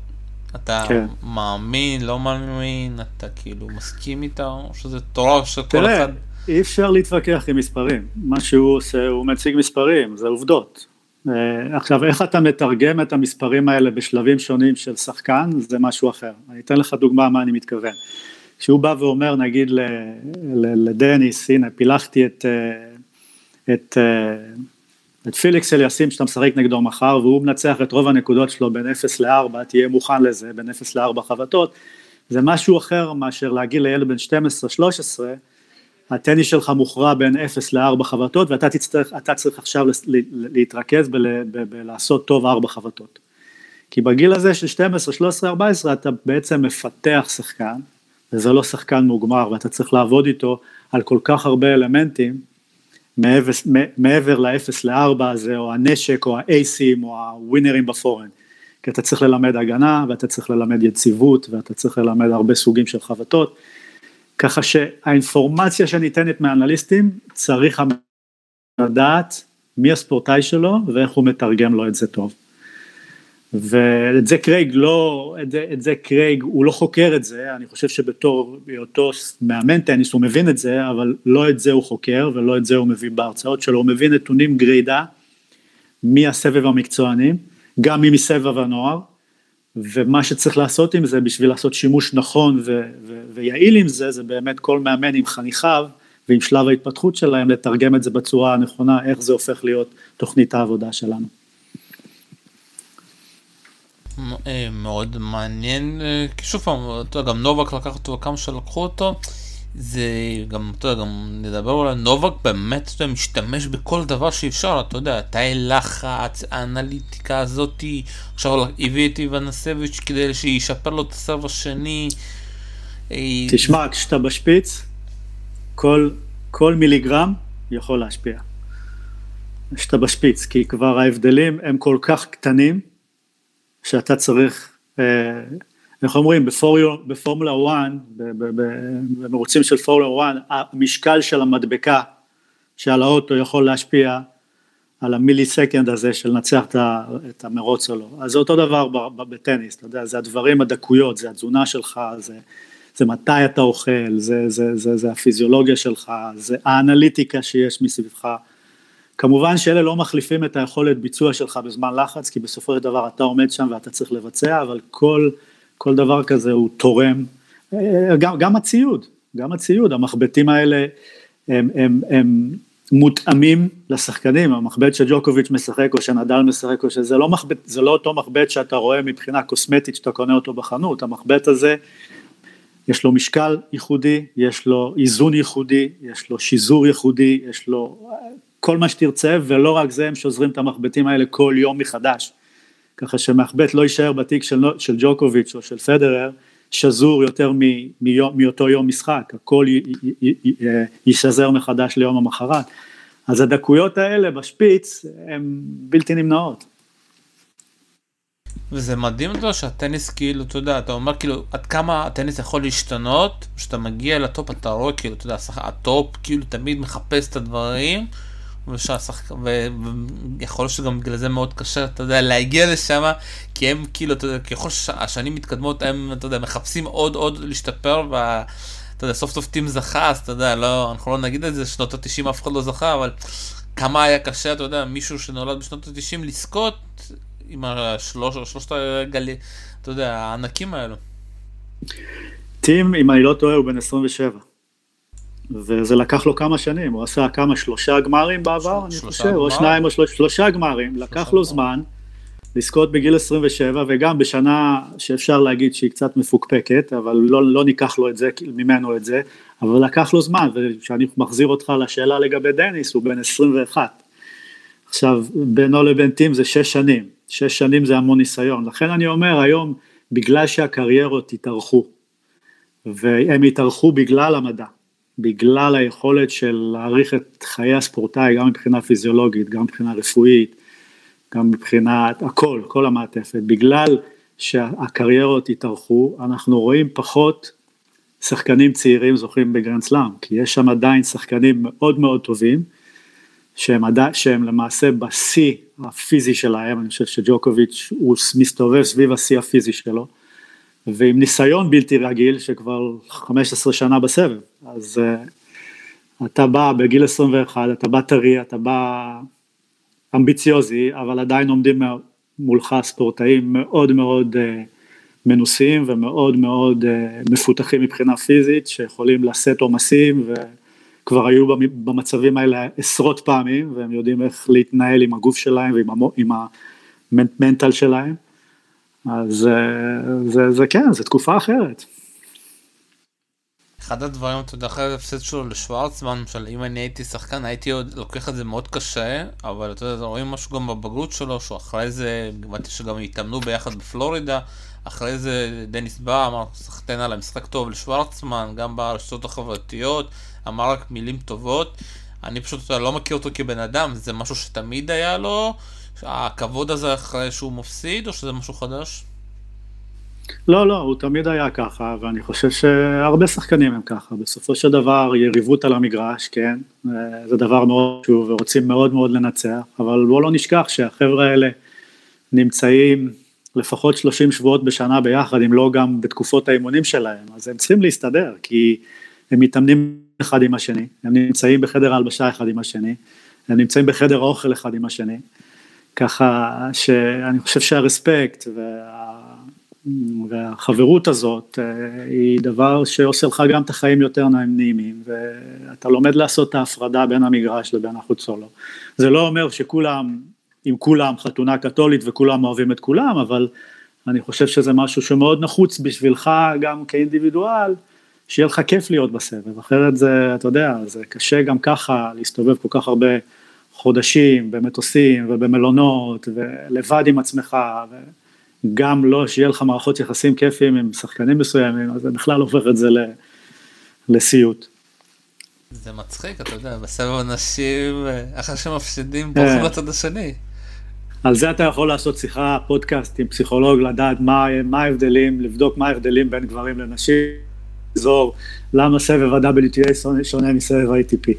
אתה כן. מאמין, לא מאמין, אתה כאילו מסכים איתה, או שזה תורה של כל אחד? אי אפשר להתווכח עם מספרים, מה שהוא עושה, הוא מציג מספרים, זה עובדות. אה, עכשיו איך אתה מתרגם את המספרים האלה בשלבים שונים של שחקן זה משהו אחר, אני אתן לך דוגמה מה אני מתכוון. כשהוא בא ואומר נגיד לדניס הנה פילחתי את, אה, את, אה, את פיליקס אליאסים שאתה משחק נגדו מחר והוא מנצח את רוב הנקודות שלו בין 0 ל-4 תהיה מוכן לזה בין 0 ל-4 חבטות זה משהו אחר מאשר להגיד לילד בן 12-13 הטניס שלך מוכרע בין 0 ל-4 חבטות ואתה תצטרך, צריך עכשיו להתרכז בלעשות טוב 4 חבטות. כי בגיל הזה של 12, 13, 14 אתה בעצם מפתח שחקן, וזה לא שחקן מוגמר ואתה צריך לעבוד איתו על כל כך הרבה אלמנטים, מעבר, מעבר ל-0 ל-4 הזה, או הנשק, או האייסים, או הווינרים בפורן. כי אתה צריך ללמד הגנה, ואתה צריך ללמד יציבות, ואתה צריך ללמד הרבה סוגים של חבטות. ככה שהאינפורמציה שניתנת מאנליסטים צריך לדעת מי הספורטאי שלו ואיך הוא מתרגם לו את זה טוב. ואת זה קרייג לא, את זה, את זה קרייג, הוא לא חוקר את זה, אני חושב שבתור היותו מאמן טניס הוא מבין את זה, אבל לא את זה הוא חוקר ולא את זה הוא מביא בהרצאות שלו, הוא מביא נתונים גרידה מהסבב המקצוענים, גם מסבב הנוער, ומה שצריך לעשות עם זה בשביל לעשות שימוש נכון ו- ו- ויעיל עם זה, זה באמת כל מאמן עם חניכיו ועם שלב ההתפתחות שלהם לתרגם את זה בצורה הנכונה, איך זה הופך להיות תוכנית העבודה שלנו. אה, מאוד מעניין, אה, כי שוב פעם, גם נובק לקח אותו כמה שלקחו אותו, זה גם, אתה יודע, גם נדבר על נובק באמת, אתה יודע, משתמש בכל דבר שאפשר, אתה יודע, תאי לחץ, האנליטיקה הזאתי, עכשיו הביא את איוון הסביץ' כדי שישפר לו את הסרב השני. תשמע, כשאתה בשפיץ, כל, כל מיליגרם יכול להשפיע. כשאתה בשפיץ, כי כבר ההבדלים הם כל כך קטנים, שאתה צריך... אה, איך אומרים, בפורמולה 1, במרוצים של פורמולה 1, המשקל של המדבקה שעל האוטו יכול להשפיע על המילי סקנד הזה של לנצח את המרוץ שלו. אז זה אותו דבר בטניס, אתה יודע, זה הדברים, הדקויות, זה התזונה שלך, זה, זה מתי אתה אוכל, זה, זה, זה, זה הפיזיולוגיה שלך, זה האנליטיקה שיש מסביבך. כמובן שאלה לא מחליפים את היכולת ביצוע שלך בזמן לחץ, כי בסופו של דבר אתה עומד שם ואתה צריך לבצע, אבל כל, כל דבר כזה הוא תורם. גם, גם הציוד, גם הציוד, המחבטים האלה הם, הם, הם מותאמים לשחקנים, המחבט שג'וקוביץ' משחק או שנדל משחק או שזה לא מחבט, זה לא אותו מחבט שאתה רואה מבחינה קוסמטית שאתה קונה אותו בחנות, המחבט הזה יש לו משקל ייחודי, יש לו איזון ייחודי, יש לו שיזור ייחודי, יש לו כל מה שתרצה ולא רק זה הם שוזרים את המחבטים האלה כל יום מחדש, ככה שמחבט לא יישאר בתיק של, של ג'וקוביץ' או של פדרר שזור יותר מ, מיום, מאותו יום משחק, הכל יישזר מחדש ליום המחרת. אז הדקויות האלה בשפיץ הן בלתי נמנעות. וזה מדהים אותו שהטניס כאילו, אתה יודע, אתה אומר כאילו עד כמה הטניס יכול להשתנות, כשאתה מגיע ל top אתה רואה כאילו, אתה יודע, ה top כאילו תמיד מחפש את הדברים. ושהשחק... ויכול להיות שגם בגלל זה מאוד קשה, אתה יודע, להגיע לשם, כי הם כאילו, אתה יודע, ככל שהשנים מתקדמות, הם, אתה יודע, מחפשים עוד עוד להשתפר, ואתה יודע, סוף סוף טים זכה, אז אתה יודע, לא, אנחנו לא נגיד את זה, שנות ה-90 אף אחד לא זכה, אבל כמה היה קשה, אתה יודע, מישהו שנולד בשנות ה-90 לזכות עם השלוש, שלושת הגלי, אתה יודע, הענקים האלו. טים, אם אני לא טועה, הוא בן 27. וזה לקח לו כמה שנים, הוא עשה כמה, שלושה גמרים בעבר, אני חושב, או שניים או שלוש, שלושה גמרים, לקח לו זמן לזכות בגיל 27, וגם בשנה שאפשר להגיד שהיא קצת מפוקפקת, אבל לא, לא ניקח לו את זה, ממנו את זה, אבל לקח לו זמן, וכשאני מחזיר אותך לשאלה לגבי דניס, הוא בן 21. עכשיו, בינו לבין טים זה שש שנים, שש שנים זה המון ניסיון, לכן אני אומר היום, בגלל שהקריירות התארכו, והם התארכו בגלל המדע, בגלל היכולת של להעריך את חיי הספורטאי גם מבחינה פיזיולוגית, גם מבחינה רפואית, גם מבחינת הכל, כל המעטפת, בגלל שהקריירות התארכו, אנחנו רואים פחות שחקנים צעירים זוכים בגרנד סלאם, כי יש שם עדיין שחקנים מאוד מאוד טובים, שהם, עדיין, שהם למעשה בשיא הפיזי שלהם, אני חושב שג'וקוביץ' הוא מסתובב סביב השיא הפיזי שלו, ועם ניסיון בלתי רגיל שכבר 15 שנה בסבב, אז אה, אתה בא בגיל 21, אתה בא טרי, אתה בא אמביציוזי, אבל עדיין עומדים מולך ספורטאים מאוד מאוד אה, מנוסים ומאוד מאוד uh, מפותחים מבחינה פיזית, שיכולים לשאת עומסים וכבר היו במצבים האלה עשרות פעמים, והם יודעים איך להתנהל עם הגוף שלהם ועם המנטל שלהם. אז אה, זה, זה כן, זו תקופה אחרת. אחד הדברים, אתה יודע, אחרי ההפסד שלו לשוורצמן, למשל, אם אני הייתי שחקן, הייתי עוד לוקח את זה מאוד קשה, אבל אתה יודע, רואים משהו גם בבגרות שלו, שהוא אחרי זה, הבנתי שגם התאמנו ביחד בפלורידה, אחרי זה דניס בא, אמר, סחטיין על המשחק טוב לשוורצמן, גם ברשתות החברתיות, אמר רק מילים טובות. אני פשוט לא מכיר אותו כבן אדם, זה משהו שתמיד היה לו, הכבוד הזה אחרי שהוא מפסיד, או שזה משהו חדש? לא, לא, הוא תמיד היה ככה, ואני חושב שהרבה שחקנים הם ככה. בסופו של דבר, יריבות על המגרש, כן, זה דבר מאוד חשוב, ורוצים מאוד מאוד לנצח, אבל בואו לא נשכח שהחבר'ה האלה נמצאים לפחות 30 שבועות בשנה ביחד, אם לא גם בתקופות האימונים שלהם, אז הם צריכים להסתדר, כי הם מתאמנים אחד עם השני, הם נמצאים בחדר ההלבשה אחד עם השני, הם נמצאים בחדר האוכל אחד עם השני. ככה שאני חושב שהרספקט וה... והחברות הזאת אה, היא דבר שעושה לך גם את החיים יותר נעימים ואתה לומד לעשות את ההפרדה בין המגרש לבין החוץ סולו. זה לא אומר שכולם, עם כולם חתונה קתולית וכולם אוהבים את כולם, אבל אני חושב שזה משהו שמאוד נחוץ בשבילך גם כאינדיבידואל, שיהיה לך כיף להיות בסבב, אחרת זה, אתה יודע, זה קשה גם ככה להסתובב כל כך הרבה חודשים במטוסים ובמלונות ולבד עם עצמך וגם לא שיהיה לך מערכות יחסים כיפיים עם שחקנים מסוימים אז זה בכלל הופך את זה לסיוט. זה מצחיק אתה יודע בסבב אנשים אחרי שמפסידים בורחים כן. לצד השני. על זה אתה יכול לעשות שיחה פודקאסט עם פסיכולוג לדעת מה, מה ההבדלים לבדוק מה ההבדלים בין גברים לנשים. למה סבב ה-WTA שונה מסבב ה-ATP.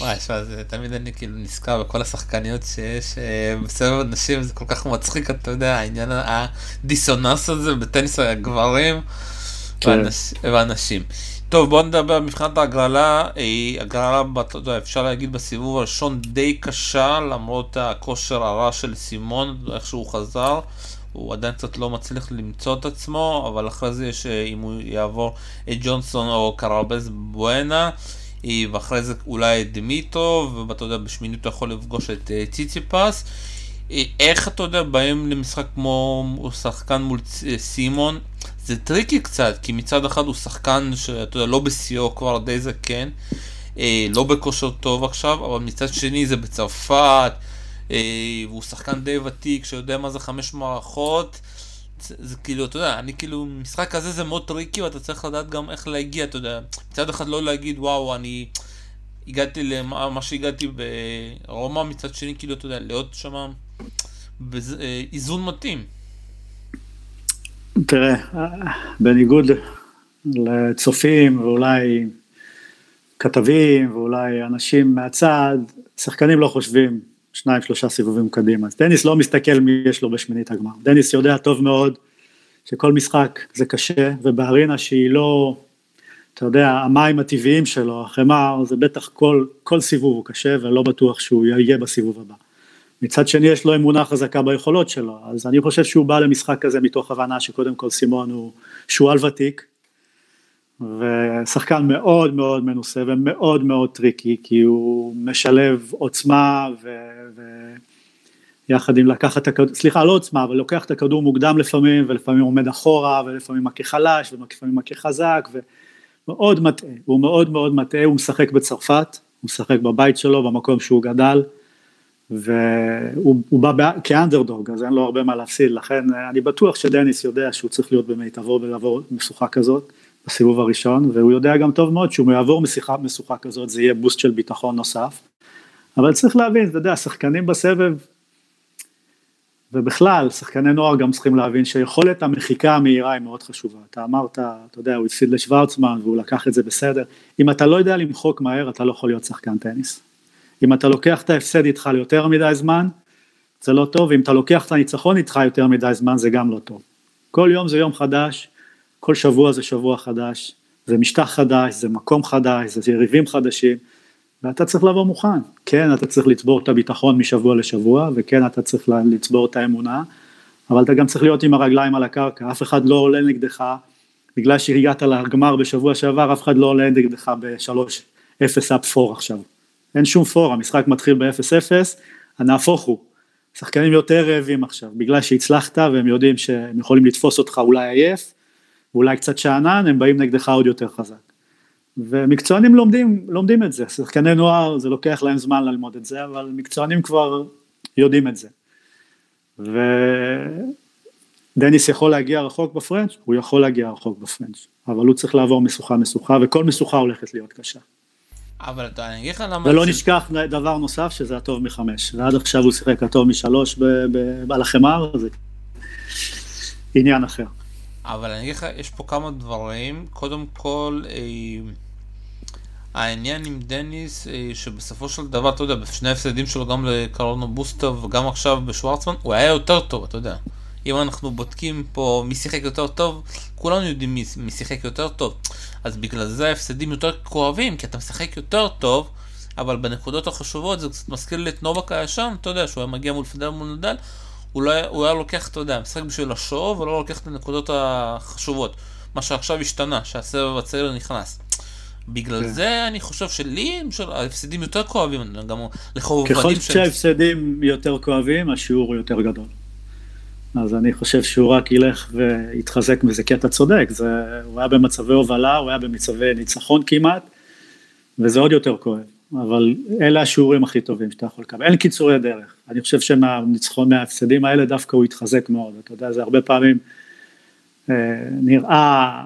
וואי, שמע, זה תמיד אני כאילו נזכר בכל השחקניות שיש אה, בסבב הנשים, זה כל כך מצחיק, אתה יודע, העניין הדיסוננס הזה בטניס הגברים כן. והנשים. טוב, בוא נדבר מבחינת ההגרלה, אה, הגרלה, אתה יודע, אפשר להגיד בסיבוב הראשון די קשה, למרות הכושר הרע של סימון, איך שהוא חזר. הוא עדיין קצת לא מצליח למצוא את עצמו, אבל אחרי זה יש, אה, אם הוא יעבור את ג'ונסון או קרבז בואנה, ואחרי זה אולי את דמיטו, ואתה יודע, בשמינית הוא יכול לפגוש את ציציפס. איך אתה יודע, באים למשחק כמו שחקן מול סימון, זה tricky קצת, כי מצד אחד הוא שחקן שאתה יודע, לא בשיאו כבר די זקן, אה, לא בכושר טוב עכשיו, אבל מצד שני זה בצרפת, אה, והוא שחקן די ותיק שיודע מה זה חמש מערכות. זה, זה כאילו, אתה יודע, אני כאילו, משחק כזה זה מאוד tricky ואתה צריך לדעת גם איך להגיע, אתה יודע, מצד אחד לא להגיד וואו, אני הגעתי למה שהגעתי ברומא, מצד שני כאילו, אתה יודע, להיות שם באיזון אה, מתאים. תראה, בניגוד לצופים ואולי כתבים ואולי אנשים מהצד, שחקנים לא חושבים שניים שלושה סיבובים קדימה. אז דניס לא מסתכל מי יש לו בשמינית הגמר. דניס יודע טוב מאוד שכל משחק זה קשה, ובארינה שהיא לא, אתה יודע, המים הטבעיים שלו, החמר, זה בטח כל, כל סיבוב הוא קשה ולא בטוח שהוא יהיה בסיבוב הבא. מצד שני יש לו אמונה חזקה ביכולות שלו, אז אני חושב שהוא בא למשחק כזה מתוך הבנה שקודם כל סימון הוא שועל ותיק, ושחקן מאוד מאוד מנוסה ומאוד מאוד tricky, כי הוא משלב עוצמה ו... ו... יחד עם לקחת את הכדור, סליחה לא עוצמה, אבל לוקח את הכדור מוקדם לפעמים, ולפעמים עומד אחורה, ולפעמים מכה חלש, ולפעמים מכה חזק, ומאוד מטעה, הוא מאוד מאוד מטעה, הוא משחק בצרפת, הוא משחק בבית שלו, במקום שהוא גדל, והוא בא כאנדרדוג, אז אין לו הרבה מה להפסיד, לכן אני בטוח שדניס יודע שהוא צריך להיות במיטבו ולעבור משוכה כזאת בסיבוב הראשון, והוא יודע גם טוב מאוד שהוא יעבור משיחה משוכה כזאת, זה יהיה בוסט של ביטחון נוסף, אבל צריך להבין, אתה יודע, שחקנים בסבב, ובכלל, שחקני נוער גם צריכים להבין שיכולת המחיקה המהירה היא מאוד חשובה, אתה אמרת, אתה יודע, הוא הפסיד לשוורצמן והוא לקח את זה בסדר, אם אתה לא יודע למחוק מהר, אתה לא יכול להיות שחקן טניס. אם אתה לוקח את ההפסד איתך ליותר מדי זמן, זה לא טוב, ואם אתה לוקח את הניצחון איתך יותר מדי זמן, זה גם לא טוב. כל יום זה יום חדש, כל שבוע זה שבוע חדש, זה משטח חדש, זה מקום חדש, זה יריבים חדשים, ואתה צריך לבוא מוכן. כן, אתה צריך לצבור את הביטחון משבוע לשבוע, וכן, אתה צריך לצבור את האמונה, אבל אתה גם צריך להיות עם הרגליים על הקרקע, אף אחד לא עולה נגדך, בגלל שהגעת לגמר בשבוע שעבר, אף אחד לא עולה נגדך ב-3-0 אפ 4 עכשיו. אין שום פור, המשחק מתחיל ב-0-0, נהפוך הוא, שחקנים יותר רעבים עכשיו, בגלל שהצלחת והם יודעים שהם יכולים לתפוס אותך אולי עייף, ואולי קצת שאנן, הם באים נגדך עוד יותר חזק. ומקצוענים לומדים, לומדים את זה, שחקני נוער זה לוקח להם זמן ללמוד את זה, אבל מקצוענים כבר יודעים את זה. ודניס יכול להגיע רחוק בפרנץ', הוא יכול להגיע רחוק בפרנץ', אבל הוא צריך לעבור משוכה משוכה, וכל משוכה הולכת להיות קשה. אבל אני אגיד לך למה... ולא נשכח דבר נוסף, שזה הטוב מחמש, ועד עכשיו הוא שיחק הטוב משלוש על החמר, זה עניין אחר. אבל אני אגיד לך, יש פה כמה דברים, קודם כל, אה, העניין עם דניס, אה, שבסופו של דבר, אתה יודע, בשני ההפסדים שלו, גם לקרונו בוסטו וגם עכשיו בשוורצמן, הוא היה יותר טוב, אתה יודע. אם אנחנו בודקים פה מי שיחק יותר טוב, כולנו יודעים מי, מי שיחק יותר טוב. אז בגלל זה ההפסדים יותר כואבים, כי אתה משחק יותר טוב, אבל בנקודות החשובות זה קצת מזכיר לי את נובק הישן, אתה יודע, שהוא היה מגיע מול פדר מול נדל, הוא, לא, הוא היה לוקח, אתה יודע, משחק בשביל השואו, ולא לוקח את הנקודות החשובות. מה שעכשיו השתנה, שהסבב הצעיר נכנס. בגלל כן. זה אני חושב שלי ההפסדים יותר כואבים, גם לחובבנים ככל שההפסדים יותר כואבים, השיעור יותר גדול. אז אני חושב שהוא רק ילך ויתחזק מזה, כי אתה צודק, זה, הוא היה במצבי הובלה, הוא היה במצבי ניצחון כמעט, וזה עוד יותר כואב, אבל אלה השיעורים הכי טובים שאתה יכול לקבל, אין קיצורי דרך, אני חושב שמהניצחון, מההפסדים האלה דווקא הוא התחזק מאוד, אתה יודע, זה הרבה פעמים אה, נראה,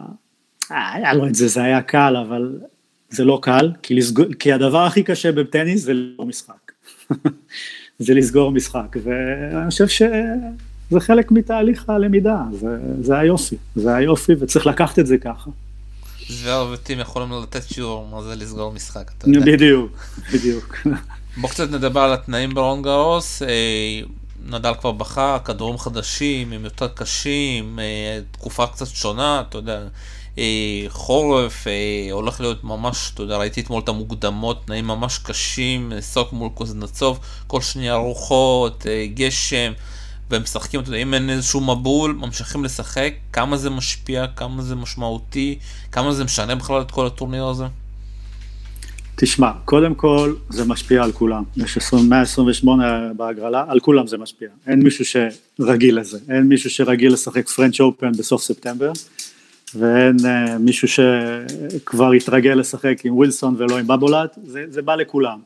היה לו את זה, זה היה קל, אבל זה לא קל, כי, לסגור, כי הדבר הכי קשה בטניס זה לסגור משחק, זה לסגור משחק, ואני חושב ש... זה חלק מתהליך הלמידה, זה, זה היופי, זה היופי וצריך לקחת את זה ככה. זוהר וטים יכולים לתת שיעור מה זה לסגור משחק. בדיוק, בדיוק. בוא קצת נדבר על התנאים ברון גרוס. אה, נדל כבר בכה, כדורים חדשים, הם יותר קשים, אה, תקופה קצת שונה, אתה יודע, אה, חורף, הולך להיות ממש, אתה יודע, ראיתי אתמול את המוקדמות, תנאים ממש קשים, סוק מול קוזנצוב, כל שנייה רוחות, גשם. והם משחקים, אתה יודע, אם אין איזשהו מבול, ממשיכים לשחק, כמה זה משפיע, כמה זה משמעותי, כמה זה משנה בכלל את כל הטורניר הזה? תשמע, קודם כל זה משפיע על כולם, יש 128 בהגרלה, על כולם זה משפיע, אין מישהו שרגיל לזה, אין מישהו שרגיל לשחק פרנץ' אופן בסוף ספטמבר, ואין uh, מישהו שכבר התרגל לשחק עם ווילסון ולא עם בבולט, זה, זה בא לכולם.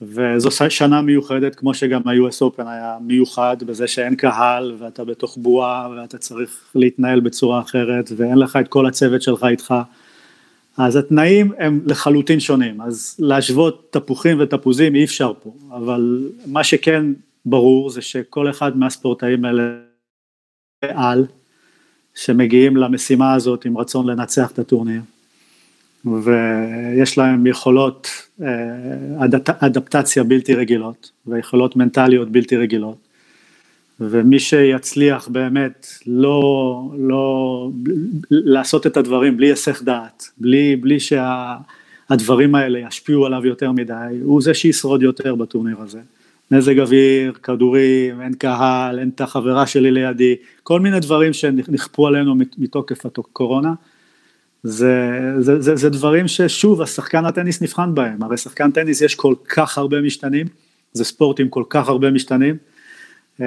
וזו שנה מיוחדת כמו שגם ה-US Open היה מיוחד בזה שאין קהל ואתה בתוך בועה ואתה צריך להתנהל בצורה אחרת ואין לך את כל הצוות שלך איתך. אז התנאים הם לחלוטין שונים. אז להשוות תפוחים ותפוזים אי אפשר פה. אבל מה שכן ברור זה שכל אחד מהספורטאים האלה על שמגיעים למשימה הזאת עם רצון לנצח את הטורניר ויש להם יכולות אה, אדפטציה בלתי רגילות ויכולות מנטליות בלתי רגילות ומי שיצליח באמת לא, לא לעשות את הדברים בלי היסח דעת, בלי, בלי שהדברים שה, האלה ישפיעו עליו יותר מדי, הוא זה שישרוד יותר בטורניר הזה. מזג אוויר, כדורים, אין קהל, אין את החברה שלי לידי, כל מיני דברים שנכפו עלינו מתוקף הקורונה. זה, זה, זה, זה דברים ששוב השחקן הטניס נבחן בהם, הרי שחקן טניס יש כל כך הרבה משתנים, זה ספורט עם כל כך הרבה משתנים, אה,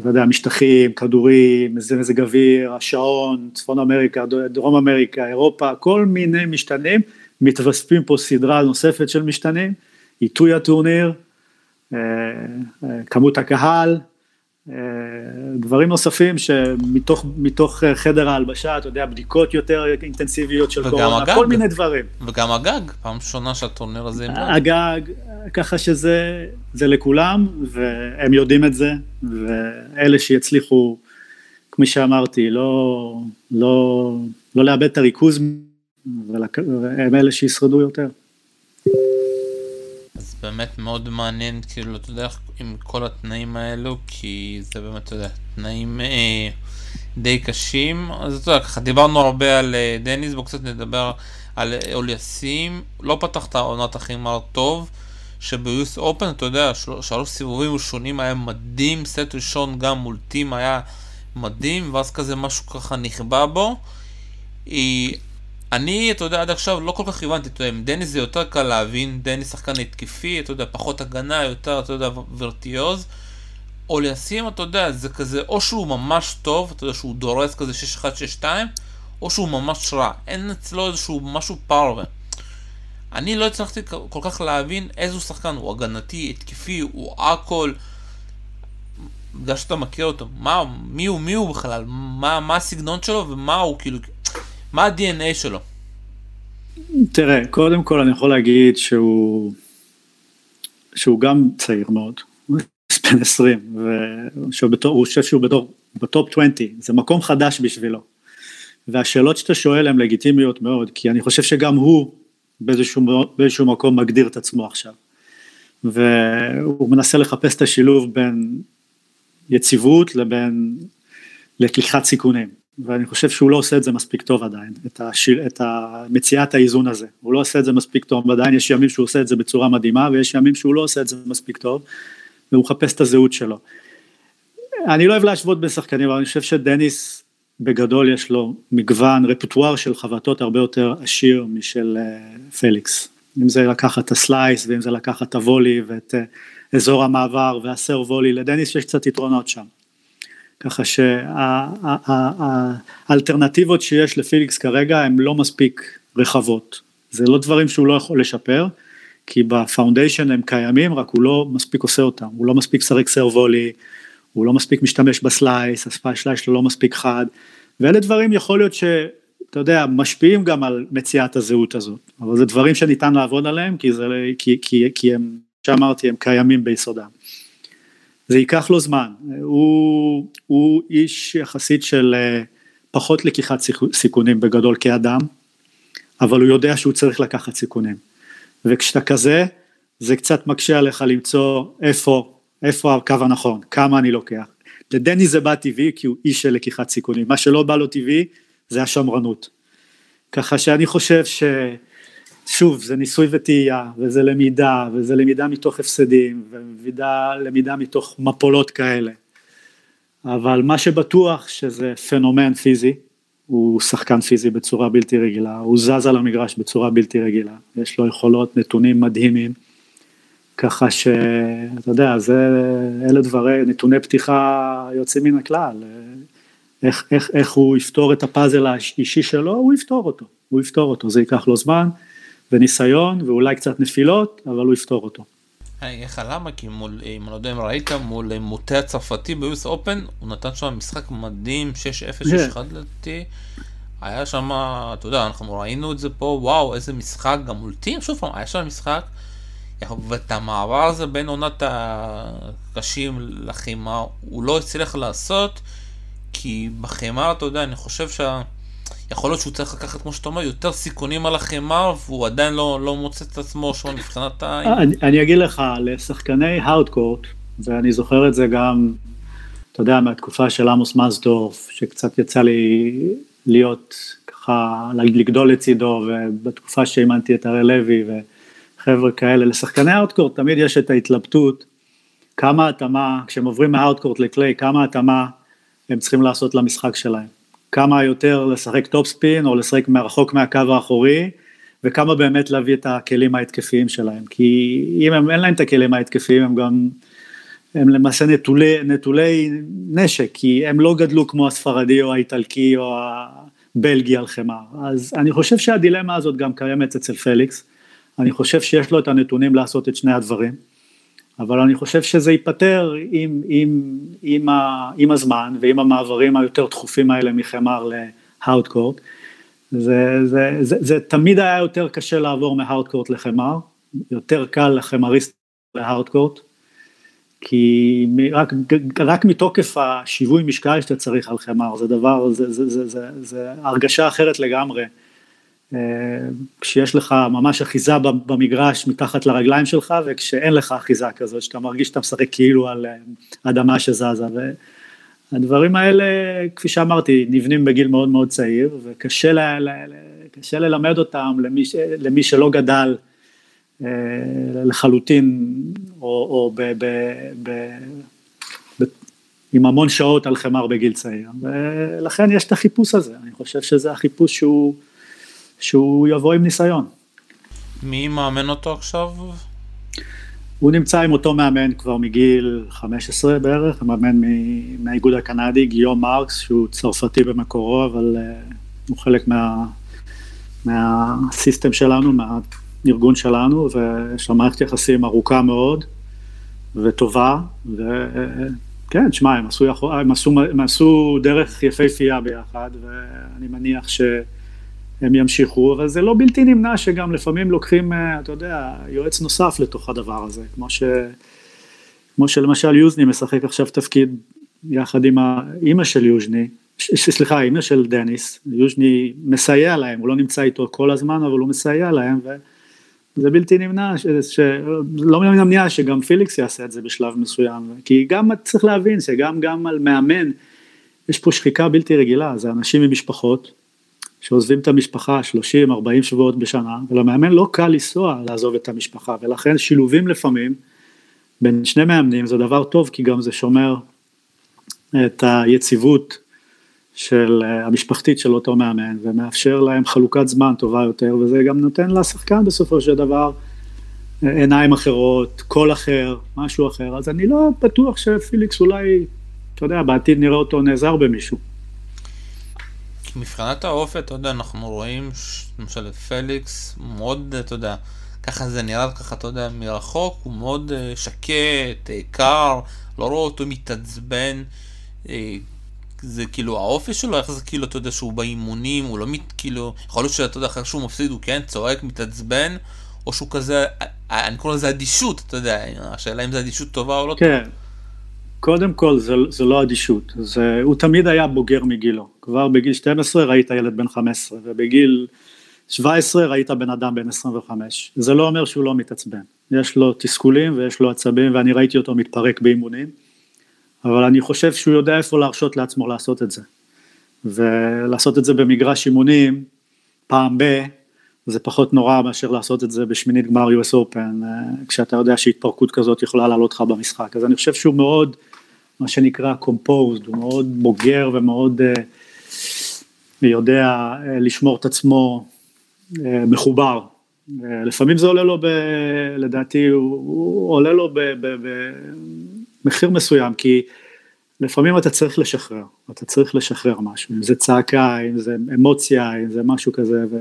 אתה יודע, משטחים, כדורים, מזג אוויר, השעון, צפון אמריקה, דרום אמריקה, אירופה, כל מיני משתנים, מתווספים פה סדרה נוספת של משתנים, עיתוי הטורניר, אה, אה, כמות הקהל, דברים נוספים שמתוך מתוך חדר ההלבשה, אתה יודע, בדיקות יותר אינטנסיביות של קורונה, הגג, כל מיני דברים. וגם הגג, פעם ראשונה שהטורניר הזה הגג, ככה שזה זה לכולם, והם יודעים את זה, ואלה שיצליחו, כפי שאמרתי, לא, לא, לא לאבד את הריכוז, והם אלה שישרדו יותר. באמת מאוד מעניין, כאילו, אתה יודע, עם כל התנאים האלו, כי זה באמת, אתה יודע, תנאים אה, די קשים. אז אתה יודע, ככה דיברנו הרבה על אה, דניס, בואו קצת נדבר על אה, אוליאסים. לא פתח את העונת הכי מר טוב, שביוס אופן, אתה יודע, של, שלוש סיבובים ראשונים היה מדהים, סט ראשון גם מול טים היה מדהים, ואז כזה משהו ככה נכבה בו. היא... אני, אתה יודע, עד עכשיו לא כל כך הבנתי, אתה יודע, עם דניס זה יותר קל להבין, דניס שחקן התקפי, אתה יודע, פחות הגנה, יותר, אתה יודע, ורטיוז. או לשים, אתה יודע, זה כזה, או שהוא ממש טוב, אתה יודע, שהוא דורס כזה 6-1-6-2, או שהוא ממש רע. אין אצלו איזשהו משהו פרווה. אני לא הצלחתי כל כך להבין איזה שחקן, הוא הגנתי, התקפי, הוא הכל. בגלל שאתה מכיר אותו, מה, מי הוא, מי הוא בכלל, מה, מה הסגנון שלו ומה הוא, כאילו, מה ה-DNA שלו? תראה, קודם כל אני יכול להגיד שהוא, שהוא גם צעיר מאוד, הוא בן 20, והוא חושב שהוא בתור, בטופ 20, זה מקום חדש בשבילו. והשאלות שאתה שואל הן לגיטימיות מאוד, כי אני חושב שגם הוא באיזשהו, באיזשהו מקום מגדיר את עצמו עכשיו. והוא מנסה לחפש את השילוב בין יציבות לבין לקיחת סיכונים. ואני חושב שהוא לא עושה את זה מספיק טוב עדיין, את, השיר, את מציאת האיזון הזה, הוא לא עושה את זה מספיק טוב, עדיין יש ימים שהוא עושה את זה בצורה מדהימה ויש ימים שהוא לא עושה את זה מספיק טוב והוא מחפש את הזהות שלו. אני לא אוהב להשוות בין שחקנים, אבל אני חושב שדניס בגדול יש לו מגוון, רפוטואר של חבטות הרבה יותר עשיר משל uh, פליקס, אם זה לקחת את ה slice ואם זה לקחת את ה volley ואת אה, אזור המעבר וה serve volley, לדניס יש קצת יתרונות שם. ככה שהאלטרנטיבות שיש לפיליקס כרגע הן לא מספיק רחבות, זה לא דברים שהוא לא יכול לשפר, כי ב foundation הם קיימים, רק הוא לא מספיק עושה אותם, הוא לא מספיק משחק serve volley, הוא לא מספיק משתמש ב slice, ה slice שלו לא מספיק חד, ואלה דברים יכול להיות שאתה יודע, משפיעים גם על מציאת הזהות הזאת, אבל זה דברים שניתן לעבוד עליהם, כי, זה, כי, כי, כי הם, שאמרתי, הם קיימים ביסודם. זה ייקח לו זמן, הוא, הוא איש יחסית של אה, פחות לקיחת סיכונים בגדול כאדם, אבל הוא יודע שהוא צריך לקחת סיכונים. וכשאתה כזה, זה קצת מקשה עליך למצוא איפה, איפה הקו הנכון, כמה אני לוקח. לדני זה בא טבעי כי הוא איש של לקיחת סיכונים, מה שלא בא לו טבעי זה השמרנות. ככה שאני חושב ש... שוב, זה ניסוי וטעייה, וזה למידה, וזה למידה מתוך הפסדים, ולמידה מתוך מפולות כאלה. אבל מה שבטוח שזה פנומן פיזי, הוא שחקן פיזי בצורה בלתי רגילה, הוא זז על המגרש בצורה בלתי רגילה, יש לו יכולות, נתונים מדהימים, ככה שאתה יודע, זה, אלה דברי, נתוני פתיחה יוצאים מן הכלל, איך, איך, איך הוא יפתור את הפאזל האישי שלו, הוא יפתור אותו, הוא יפתור אותו, זה ייקח לו זמן וניסיון ואולי קצת נפילות, אבל הוא יפתור אותו. לך למה, כי מול, אם אני לא יודע אם ראית, מול מוטה הצרפתי ביוס אופן, הוא נתן שם משחק מדהים, 6-0, 6-1 לדעתי. היה שם, אתה יודע, אנחנו ראינו את זה פה, וואו, איזה משחק, גם מול טים, שוב פעם, היה שם משחק. ואת המעבר הזה בין עונת הקשים לחימה, הוא לא הצליח לעשות, כי בחימה, אתה יודע, אני חושב שה... יכול להיות שהוא צריך לקחת, כמו שאתה אומר, יותר סיכונים על החימה, והוא עדיין לא, לא מוצא את עצמו שם מבחינת ה... אני, אני אגיד לך, לשחקני הארדקורט, ואני זוכר את זה גם, אתה יודע, מהתקופה של עמוס מזדורף, שקצת יצא לי להיות ככה, לגדול לצידו, ובתקופה שאימנתי את הראל לוי וחבר'ה כאלה, לשחקני הארדקורט תמיד יש את ההתלבטות, כמה התאמה, כשהם עוברים מ hard court ל clay, כמה התאמה הם צריכים לעשות למשחק שלהם. כמה יותר לשחק topspin או לשחק מרחוק מהקו האחורי וכמה באמת להביא את הכלים ההתקפיים שלהם. כי אם הם, אין להם את הכלים ההתקפיים הם גם הם למעשה נטולי, נטולי נשק כי הם לא גדלו כמו הספרדי או האיטלקי או הבלגי על חמר. אז אני חושב שהדילמה הזאת גם קיימת אצל פליקס. אני חושב שיש לו את הנתונים לעשות את שני הדברים אבל אני חושב שזה ייפתר עם, עם, עם, ה, עם הזמן ועם המעברים היותר דחופים האלה מחמר להארדקורט. זה, זה, זה, זה תמיד היה יותר קשה לעבור מהארדקורט לחמר, יותר קל לחמריסט להארדקורט, כי רק, רק מתוקף השיווי משקל שאתה צריך על חמר, זה דבר, זה, זה, זה, זה, זה הרגשה אחרת לגמרי. כשיש לך ממש אחיזה במגרש מתחת לרגליים שלך וכשאין לך אחיזה כזאת, שאתה מרגיש שאתה משחק כאילו על אה, אדמה שזזה והדברים האלה, כפי שאמרתי, נבנים בגיל מאוד מאוד צעיר וקשה ל, ל, קשה ללמד אותם למי, למי שלא גדל אה, לחלוטין או, או ב, ב, ב, ב, עם המון שעות על חמר בגיל צעיר. ולכן יש את החיפוש הזה, אני חושב שזה החיפוש שהוא שהוא יבוא עם ניסיון. מי מאמן אותו עכשיו? הוא נמצא עם אותו מאמן כבר מגיל 15 בערך, מאמן מהאיגוד הקנדי, גיום מרקס, שהוא צרפתי במקורו, אבל uh, הוא חלק מה, מהסיסטם שלנו, מהארגון שלנו, ויש לו מערכת יחסים ארוכה מאוד וטובה, וכן, שמע, הם, הם, הם עשו דרך יפהפייה ביחד, ואני מניח ש... הם ימשיכו, אבל זה לא בלתי נמנע שגם לפעמים לוקחים, אה, אתה יודע, יועץ נוסף לתוך הדבר הזה, כמו, ש, כמו שלמשל יוזני משחק עכשיו תפקיד יחד עם האימא של יוז'ני, סליחה, האימא של דניס, יוז'ני מסייע להם, הוא לא נמצא איתו כל הזמן, אבל הוא מסייע להם, וזה בלתי נמנע, ש, ש, לא המניעה שגם פיליקס יעשה את זה בשלב מסוים, כי גם צריך להבין שגם גם על מאמן, יש פה שחיקה בלתי רגילה, זה אנשים עם משפחות, שעוזבים את המשפחה 30-40 שבועות בשנה, ולמאמן לא קל לנסוע לעזוב את המשפחה, ולכן שילובים לפעמים בין שני מאמנים זה דבר טוב, כי גם זה שומר את היציבות של אה, המשפחתית של אותו מאמן, ומאפשר להם חלוקת זמן טובה יותר, וזה גם נותן לשחקן בסופו של דבר אה, עיניים אחרות, קול אחר, משהו אחר, אז אני לא בטוח שפיליקס אולי, אתה יודע, בעתיד נראה אותו נעזר במישהו. מבחינת האופי, אתה יודע, אנחנו רואים, למשל פליקס, מאוד, אתה יודע, ככה זה נראה ככה, אתה יודע, מרחוק, הוא מאוד uh, שקט, uh, קר, לא רואה אותו מתעצבן. Uh, זה כאילו האופי שלו, איך זה כאילו, אתה יודע, שהוא באימונים, הוא לא מת, כאילו, יכול להיות שאתה יודע, אחרי שהוא מפסיד הוא כן צועק, מתעצבן, או שהוא כזה, אני קורא לזה אדישות, אתה יודע, השאלה אם זה אדישות טובה או לא כן. טובה. קודם כל זה, זה לא אדישות, זה, הוא תמיד היה בוגר מגילו, כבר בגיל 12 ראית ילד בן 15 ובגיל 17 ראית בן אדם בן 25, זה לא אומר שהוא לא מתעצבן, יש לו תסכולים ויש לו עצבים ואני ראיתי אותו מתפרק באימונים, אבל אני חושב שהוא יודע איפה להרשות לעצמו לעשות את זה, ולעשות את זה במגרש אימונים פעם ב... זה פחות נורא מאשר לעשות את זה בשמינית גמר US Open, אה, כשאתה יודע שהתפרקות כזאת יכולה לעלות לך במשחק, אז אני חושב שהוא מאוד, מה שנקרא composed, הוא מאוד בוגר ומאוד uh, יודע uh, לשמור את עצמו uh, מחובר. לפעמים זה עולה לו, ב, לדעתי, הוא, הוא עולה לו במחיר מסוים, כי לפעמים אתה צריך לשחרר, אתה צריך לשחרר משהו, אם זה צעקה, אם זה אמוציה, אם זה משהו כזה, ו...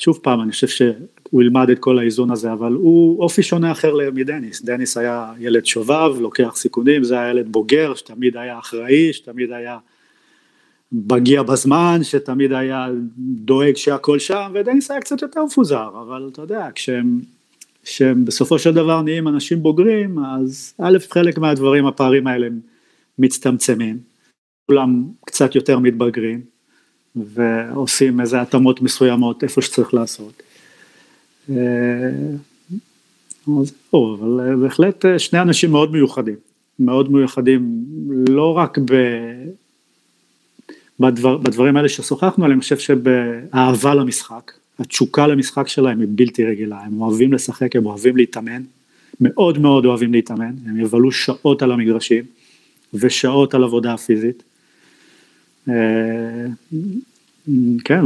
שוב פעם, אני חושב שהוא ילמד את כל האיזון הזה, אבל הוא אופי שונה אחר מדניס, דניס היה ילד שובב, לוקח סיכונים, זה היה ילד בוגר, שתמיד היה אחראי, שתמיד היה מגיע בזמן, שתמיד היה דואג שהכל שם, ודניס היה קצת יותר מפוזר, אבל אתה יודע, כשהם, כשהם בסופו של דבר נהיים אנשים בוגרים, אז א', חלק מהדברים, הפערים האלה מצטמצמים, כולם קצת יותר מתבגרים, ועושים איזה התאמות מסוימות איפה שצריך לעשות. אה, זהו, אבל אה, בהחלט אה, שני אנשים מאוד מיוחדים, מאוד מיוחדים לא רק ב... בדבר, בדברים האלה ששוחחנו עליהם, אני חושב שבאהבה למשחק, התשוקה למשחק שלהם היא בלתי רגילה, הם אוהבים לשחק, הם אוהבים להתאמן, מאוד מאוד אוהבים להתאמן, הם יבלו שעות על המגרשים ושעות על עבודה פיזית. אה, כן,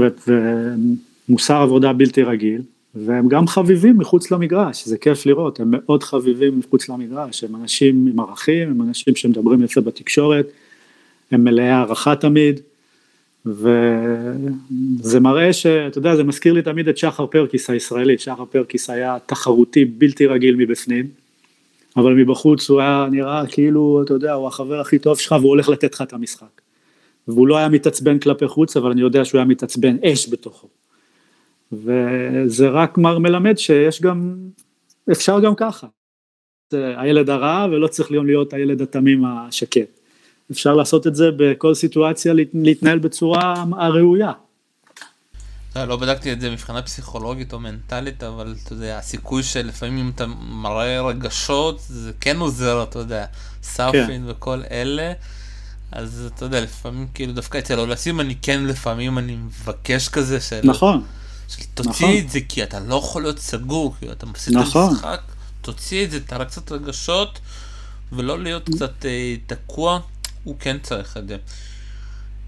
ומוסר עבודה בלתי רגיל, והם גם חביבים מחוץ למגרש, זה כיף לראות, הם מאוד חביבים מחוץ למגרש, הם אנשים עם ערכים, הם אנשים שמדברים יפה בתקשורת, הם מלאי הערכה תמיד, וזה מראה שאתה יודע, זה מזכיר לי תמיד את שחר פרקיס הישראלי, שחר פרקיס היה תחרותי בלתי רגיל מבפנים, אבל מבחוץ הוא היה נראה כאילו, אתה יודע, הוא החבר הכי טוב שלך והוא הולך לתת לך את המשחק. והוא לא היה מתעצבן כלפי חוץ, אבל אני יודע שהוא היה מתעצבן אש בתוכו. וזה רק מר מלמד שיש גם, אפשר גם ככה. הילד הרע ולא צריך להיות הילד התמים השקט. אפשר לעשות את זה בכל סיטואציה, להתנהל בצורה הראויה. לא, לא בדקתי את זה מבחינה פסיכולוגית או מנטלית, אבל אתה יודע, הסיכוי שלפעמים אם אתה מראה רגשות, זה כן עוזר, אתה יודע, סאפין כן. וכל אלה. אז אתה יודע, לפעמים כאילו דווקא אצל אולסים אני כן לפעמים אני מבקש כזה של... נכון. של תוציא נכון. את זה כי אתה לא יכול להיות סגור, כי אתה מפסיד נכון. את המשחק, תוציא את זה, תראה קצת רגשות, ולא להיות קצת אה, תקוע, הוא כן צריך את זה.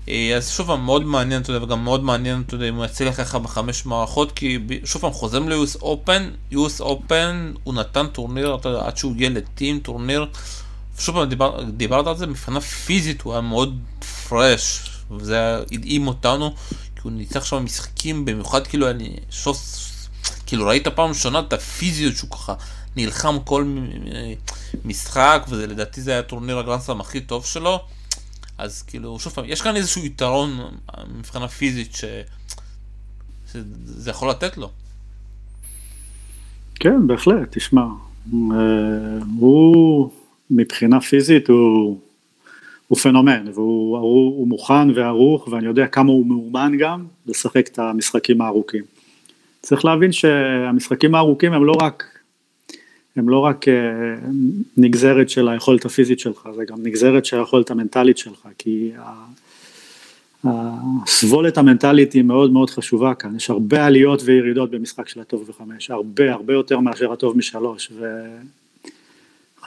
אה, אז שוב פעם מאוד מעניין, אתה יודע, וגם מאוד מעניין, אתה יודע, אם הוא יצליח ככה בחמש מערכות, כי שוב פעם חוזרים ל-US Open, US Open הוא נתן טורניר, אתה יודע, עד שהוא הגיע לטים, טורניר שוב פעם דיבר, דיברת על זה, מבחינה פיזית הוא היה מאוד fresh, וזה הדהים אותנו, כי הוא ניצח שם משחקים, במיוחד כאילו אני שוס, כאילו ראית פעם ראשונה את הפיזיות שהוא ככה נלחם כל משחק, וזה לדעתי זה היה טורניר הגרנדסלאם הכי טוב שלו, אז כאילו, שוב פעם, יש כאן איזשהו יתרון מבחינה פיזית ש... שזה יכול לתת לו. כן, בהחלט, תשמע, אה, הוא... מבחינה פיזית הוא, הוא פנומן, והוא הוא, הוא מוכן וערוך, ואני יודע כמה הוא מאומן גם לשחק את המשחקים הארוכים. צריך להבין שהמשחקים הארוכים הם לא רק, הם לא רק אה, נגזרת של היכולת הפיזית שלך, זה גם נגזרת של היכולת המנטלית שלך, כי הסבולת המנטלית היא מאוד מאוד חשובה כאן, יש הרבה עליות וירידות במשחק של הטוב וחמש, הרבה הרבה יותר מאשר הטוב משלוש,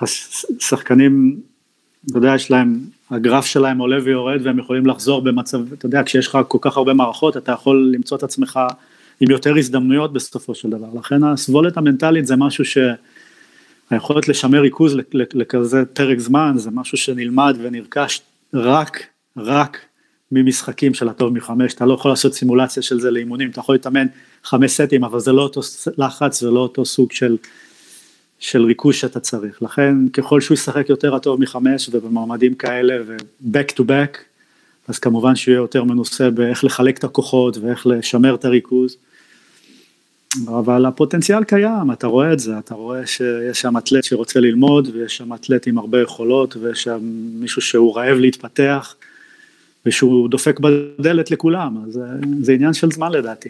ו... שחקנים, אתה יודע, יש להם, הגרף שלהם עולה ויורד והם יכולים לחזור במצב, אתה יודע, כשיש לך כל כך הרבה מערכות, אתה יכול למצוא את עצמך עם יותר הזדמנויות בסופו של דבר. לכן הסבולת המנטלית זה משהו שהיכולת לשמר ריכוז לכזה פרק זמן, זה משהו שנלמד ונרכש רק, רק ממשחקים של הטוב מחמש, אתה לא יכול לעשות סימולציה של זה לאימונים, אתה יכול להתאמן חמש סטים, אבל זה לא אותו לחץ ולא אותו סוג של של ריכוז שאתה צריך, לכן ככל שהוא ישחק יותר הטוב מחמש ובמעמדים כאלה ו-back to back, אז כמובן שהוא יהיה יותר מנוסה באיך לחלק את הכוחות ואיך לשמר את הריכוז, אבל הפוטנציאל קיים, אתה רואה את זה, אתה רואה שיש שם אתלט שרוצה ללמוד ויש שם אתלט עם הרבה יכולות ויש שם מישהו שהוא רעב להתפתח ושהוא דופק בדלת לכולם, אז זה עניין של זמן לדעתי.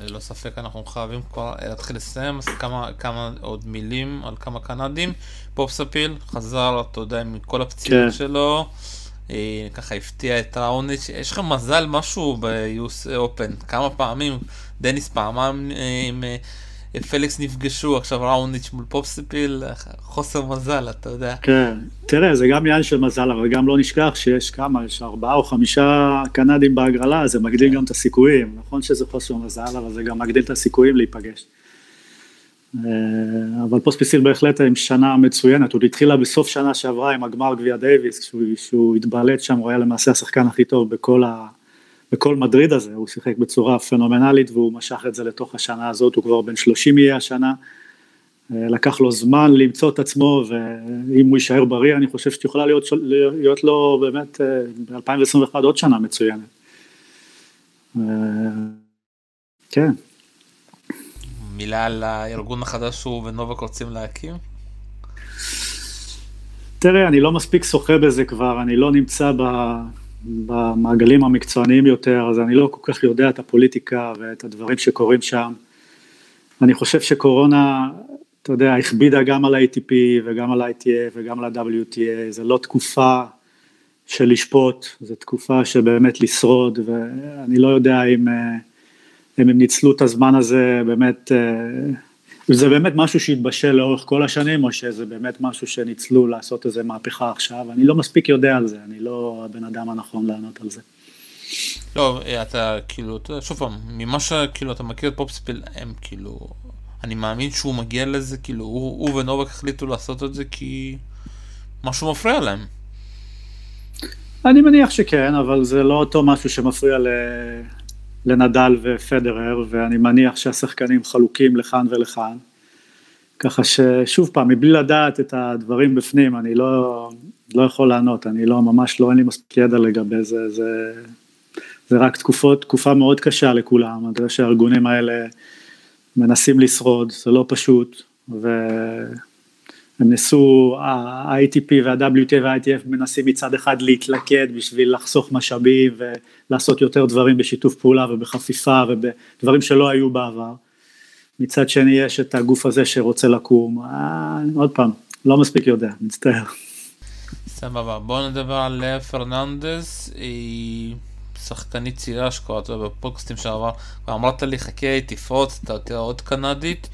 ללא ספק אנחנו חייבים כבר להתחיל לסיים, אז כמה, כמה עוד מילים על כמה קנדים. פופספיל חזר, אתה יודע, עם כל הפציעות כן. שלו, אה, ככה הפתיע את ראוניץ', יש לך מזל משהו ב-US Open, כמה פעמים, דניס פעמיים אה, עם... פליקס נפגשו, עכשיו ראוניץ' מול פופסיפיל, חוסר מזל, אתה יודע. כן, תראה, זה גם עניין של מזל, אבל גם לא נשכח שיש כמה, יש ארבעה או חמישה קנדים בהגרלה, זה מגדיל גם את הסיכויים. נכון שזה חוסר מזל, אבל זה גם מגדיל את הסיכויים להיפגש. אה, אבל פוספיסיל בהחלט עם שנה מצוינת, הוא התחילה בסוף שנה שעברה עם הגמר גביע דייוויס, כשהוא התבלט שם, הוא היה למעשה השחקן הכי טוב בכל ה... בכל מדריד הזה, הוא שיחק בצורה פנומנלית והוא משך את זה לתוך השנה הזאת, הוא כבר בן 30 יהיה השנה, אה, לקח לו זמן למצוא את עצמו ואם הוא יישאר בריא אני חושב שיכולה להיות, להיות לו באמת אה, ב-2021 עוד שנה מצוינת. אה, כן. מילה על הארגון החדש שהוא ונובק רוצים להקים? תראה, אני לא מספיק שוחה בזה כבר, אני לא נמצא ב... במעגלים המקצועניים יותר, אז אני לא כל כך יודע את הפוליטיקה ואת הדברים שקורים שם. אני חושב שקורונה, אתה יודע, הכבידה גם על ה-ATP וגם על ה-ITA וגם על ה-WTA, זה לא תקופה של לשפוט, זו תקופה שבאמת לשרוד, ואני לא יודע אם, אה, אם הם ניצלו את הזמן הזה באמת אה, זה באמת משהו שהתבשל לאורך כל השנים, או שזה באמת משהו שניצלו לעשות איזה מהפכה עכשיו, אני לא מספיק יודע על זה, אני לא הבן אדם הנכון לענות על זה. לא, אתה כאילו, אתה שוב פעם, ממה שכאילו אתה מכיר את פופספיל, הם כאילו, אני מאמין שהוא מגיע לזה, כאילו, הוא, הוא ונובק החליטו לעשות את זה כי משהו מפריע להם. אני מניח שכן, אבל זה לא אותו משהו שמפריע. לנדל ופדרר, ואני מניח שהשחקנים חלוקים לכאן ולכאן. ככה ששוב פעם, מבלי לדעת את הדברים בפנים, אני לא, לא יכול לענות, אני לא, ממש לא, אין לי מספיק ידע לגבי זה, זה, זה רק תקופות, תקופה מאוד קשה לכולם, אני יודע שהארגונים האלה מנסים לשרוד, זה לא פשוט, ו... הם ניסו, ה-ITP וה-WTA וה-ITF מנסים מצד אחד להתלכד בשביל לחסוך משאבים ולעשות יותר דברים בשיתוף פעולה ובחפיפה ובדברים שלא היו בעבר. מצד שני יש את הגוף הזה שרוצה לקום, אה, עוד פעם, לא מספיק יודע, מצטער. סבבה, בוא נדבר על לאה פרננדס, היא שחקנית צעירה שקוראת בפודקאסטים שעבר, ואמרת לי חכה תפרוץ, אתה תראה עוד קנדית.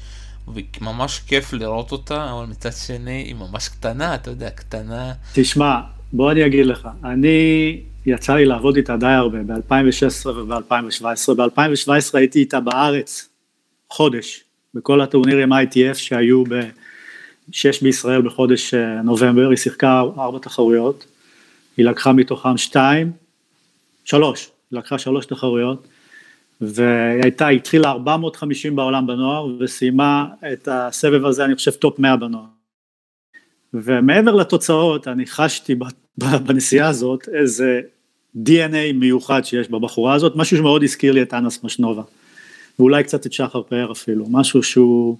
וממש כיף לראות אותה, אבל מצד שני היא ממש קטנה, אתה יודע, קטנה. תשמע, בוא אני אגיד לך, אני, יצא לי לעבוד איתה די הרבה, ב-2016 וב-2017, ב-2017 הייתי איתה בארץ חודש, בכל הטורנירים ITF שהיו ב... שיש בישראל בחודש אה, נובמבר, היא שיחקה ארבע תחרויות, היא לקחה מתוכם שתיים, שלוש, היא לקחה שלוש תחרויות, והיא הייתה, התחילה 450 בעולם בנוער וסיימה את הסבב הזה אני חושב top 100 בנוער. ומעבר לתוצאות אני חשתי בנסיעה הזאת איזה DNA מיוחד שיש בבחורה הזאת, משהו שמאוד הזכיר לי את אנס משנובה, ואולי קצת את שחר פאר אפילו, משהו שהוא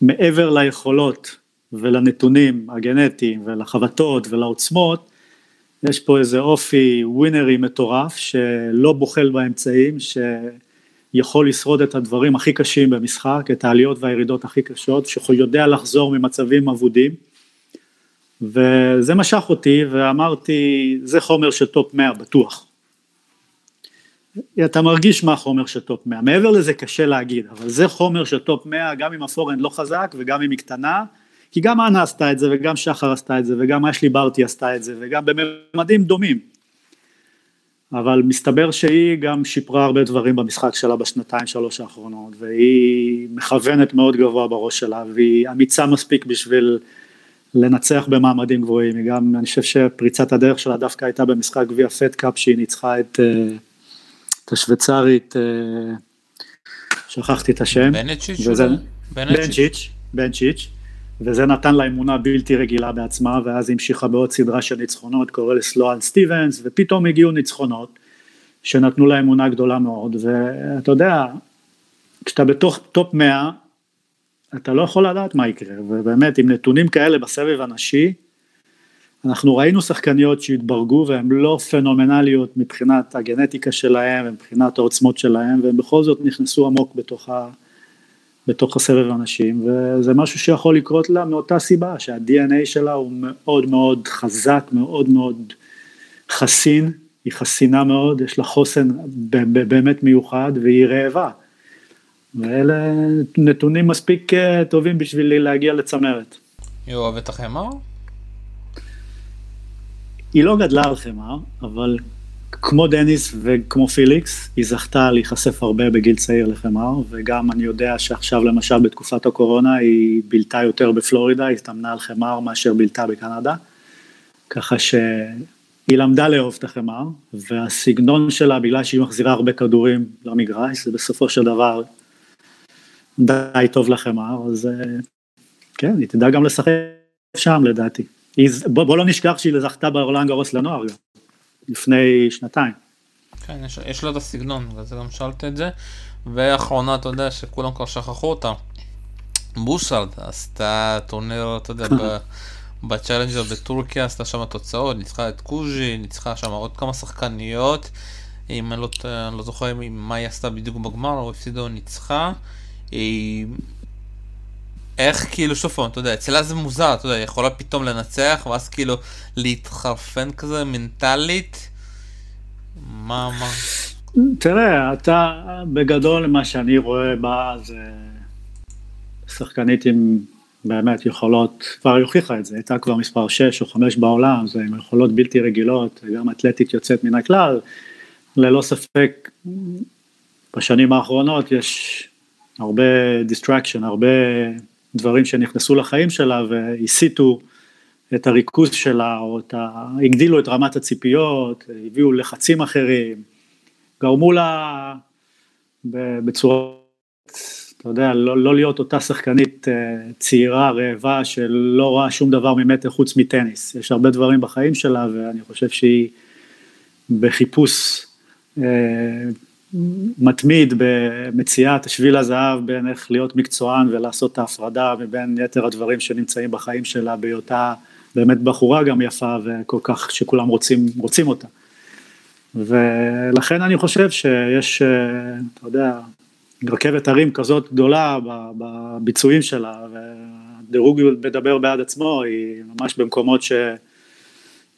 מעבר ליכולות ולנתונים הגנטיים ולחבטות ולעוצמות, יש פה איזה אופי ווינרי מטורף שלא בוחל באמצעים, שיכול לשרוד את הדברים הכי קשים במשחק, את העליות והירידות הכי קשות, שיודע לחזור ממצבים אבודים. וזה משך אותי ואמרתי, זה חומר של top 100 בטוח. אתה מרגיש מה חומר של top 100, מעבר לזה קשה להגיד, אבל זה חומר של top 100 גם אם ה forehand לא חזק וגם אם היא קטנה, כי גם אנה עשתה את זה וגם שחר עשתה את זה וגם אשלי ברטי עשתה את זה וגם בממדים דומים. אבל מסתבר שהיא גם שיפרה הרבה דברים במשחק שלה בשנתיים שלוש האחרונות והיא מכוונת מאוד גבוה בראש שלה והיא אמיצה מספיק בשביל לנצח במעמדים גבוהים, היא גם, אני חושב שפריצת הדרך שלה דווקא הייתה במשחק גביע פט קאפ שהיא ניצחה את, אה, את השוויצרית, אה, שכחתי את השם. בנצ'יץ'? בנצ'יץ', בנצ'יץ'. וזה נתן לה אמונה בלתי רגילה בעצמה, ואז המשיכה בעוד סדרה של ניצחונות, קורא לסלואן סטיבנס, ופתאום הגיעו ניצחונות, שנתנו לה אמונה גדולה מאוד, ואתה יודע, כשאתה בתוך top 100, אתה לא יכול לדעת מה יקרה, ובאמת עם נתונים כאלה בסבב הנשי, אנחנו ראינו שחקניות שהתברגו והן לא פנומנליות מבחינת הגנטיקה שלהן ומבחינת העוצמות שלהן והן בכל זאת נכנסו עמוק בתוך, ה, בתוך הסבב הנשים וזה משהו שיכול לקרות לה מאותה סיבה שה-DNA שלה הוא מאוד מאוד חזק, מאוד מאוד חסין, היא חסינה מאוד, יש לה חוסן באמת מיוחד והיא רעבה. ואלה נתונים מספיק אה, טובים בשביל להגיע לצמרת. היא אוהבת החמר? היא לא גדלה על חמר, אבל כמו דניס וכמו פיליקס, היא זכתה להיחשף הרבה בגיל צעיר לחמר, וגם אני יודע שעכשיו למשל בתקופת הקורונה היא בילתה יותר בפלורידה, היא הסתמנה על חמר מאשר בילתה בקנדה, ככה שהיא למדה לאהוב את החמר, והסגנון שלה, בגלל שהיא מחזירה הרבה כדורים למגרש, זה בסופו של דבר די טוב לחמר, אז כן, היא תדע גם לשחק שם לדעתי. בוא, בוא לא נשכח שהיא זכתה באורלנד גרוס לנוער לפני שנתיים. כן, יש, יש לה את הסגנון, וזה גם שאלת את זה. ואחרונה, אתה יודע, שכולם כבר שכחו אותה. בושרד עשתה טורניר, אתה יודע, ב Challenger בטורקיה, עשתה שם תוצאות, ניצחה את קוז'י, ניצחה שם עוד כמה שחקניות. אם אני לא, לא זוכר מה היא עשתה בדיוק בגמר, או הפסידה או ניצחה. איך כאילו שוב פעם, אתה יודע, אצלה זה מוזר, אתה יודע, היא יכולה פתאום לנצח, ואז כאילו להתחרפן כזה מנטלית. מה, מה? תראה, אתה, בגדול מה שאני רואה בה זה שחקנית עם באמת יכולות, כבר הוכיחה את זה, הייתה כבר מספר 6 או 5 בעולם, זה עם יכולות בלתי רגילות, גם אתלטית יוצאת מן הכלל, ללא ספק בשנים האחרונות יש הרבה distraction, הרבה דברים שנכנסו לחיים שלה והסיטו את הריכוז שלה, או את ה... הגדילו את רמת הציפיות, הביאו לחצים אחרים, גרמו לה בצורה, אתה יודע, לא, לא להיות אותה שחקנית אה, צעירה, רעבה, שלא רואה שום דבר ממטר חוץ מטניס. יש הרבה דברים בחיים שלה, ואני חושב שהיא בחיפוש אה, מתמיד במציאת שביל הזהב בין איך להיות מקצוען ולעשות את ההפרדה מבין יתר הדברים שנמצאים בחיים שלה בהיותה באמת בחורה גם יפה וכל כך שכולם רוצים, רוצים אותה. ולכן אני חושב שיש, אתה יודע, רכבת הרים כזאת גדולה בביצועים שלה והדירוג מדבר בעד עצמו, היא ממש במקומות שהיא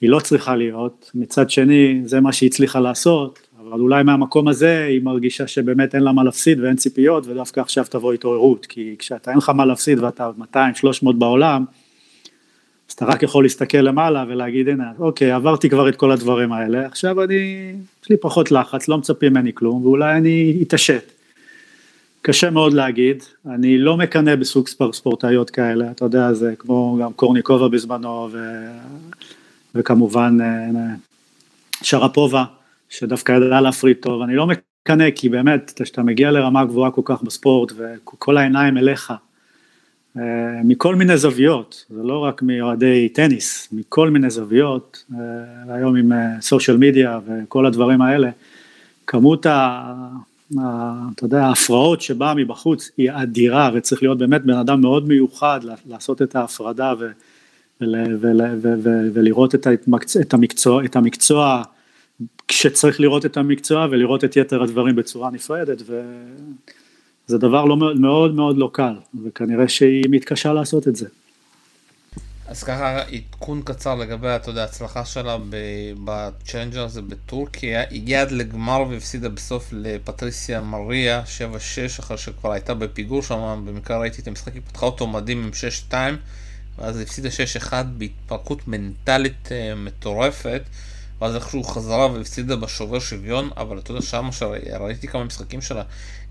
לא צריכה להיות, מצד שני זה מה שהיא הצליחה לעשות, אבל אולי מהמקום הזה היא מרגישה שבאמת אין לה מה להפסיד ואין ציפיות ודווקא עכשיו תבוא התעוררות, כי כשאתה אין לך מה להפסיד ואתה 200-300 בעולם, אז אתה רק יכול להסתכל למעלה ולהגיד הנה אוקיי עברתי כבר את כל הדברים האלה, עכשיו אני, יש לי פחות לחץ, לא מצפים ממני כלום ואולי אני אתעשת. קשה מאוד להגיד, אני לא מקנא בסוג ספורטאיות כאלה, אתה יודע, זה כמו גם קורניקובה בזמנו ו... וכמובן אה, שרפובה. שדווקא ידע להפריד טוב, אני לא מקנא כי באמת, כשאתה מגיע לרמה גבוהה כל כך בספורט וכל העיניים אליך, אה, מכל מיני זוויות, זה לא רק מאוהדי טניס, מכל מיני זוויות, אה, היום עם סושיאל מדיה וכל הדברים האלה, כמות ה... אתה יודע, ההפרעות שבאה מבחוץ היא אדירה וצריך להיות באמת בן אדם מאוד מיוחד לעשות את ההפרדה ו, ול, ול, ו, ו, ולראות את המקצוע, את המקצוע כשצריך לראות את המקצוע ולראות את יתר הדברים בצורה נפרדת וזה דבר לא מאוד מאוד לא קל וכנראה שהיא מתקשה לעשות את זה. אז ככה עדכון קצר לגבי, אתה יודע, ההצלחה שלה ב Challenger הזה בטורקיה, הגיעה עד לגמר והפסידה בסוף לפטריסיה מריה 7-6 אחרי שכבר הייתה בפיגור שם, במקרה ראיתי את המשחק, היא פתחה אותו מדהים עם 6-2 ואז הפסידה 6-1 בהתפרקות מנטלית אה, מטורפת. ואז איכשהו חזרה והפסידה בשובר שוויון, אבל אתה יודע שמה שראיתי כמה משחקים שלה,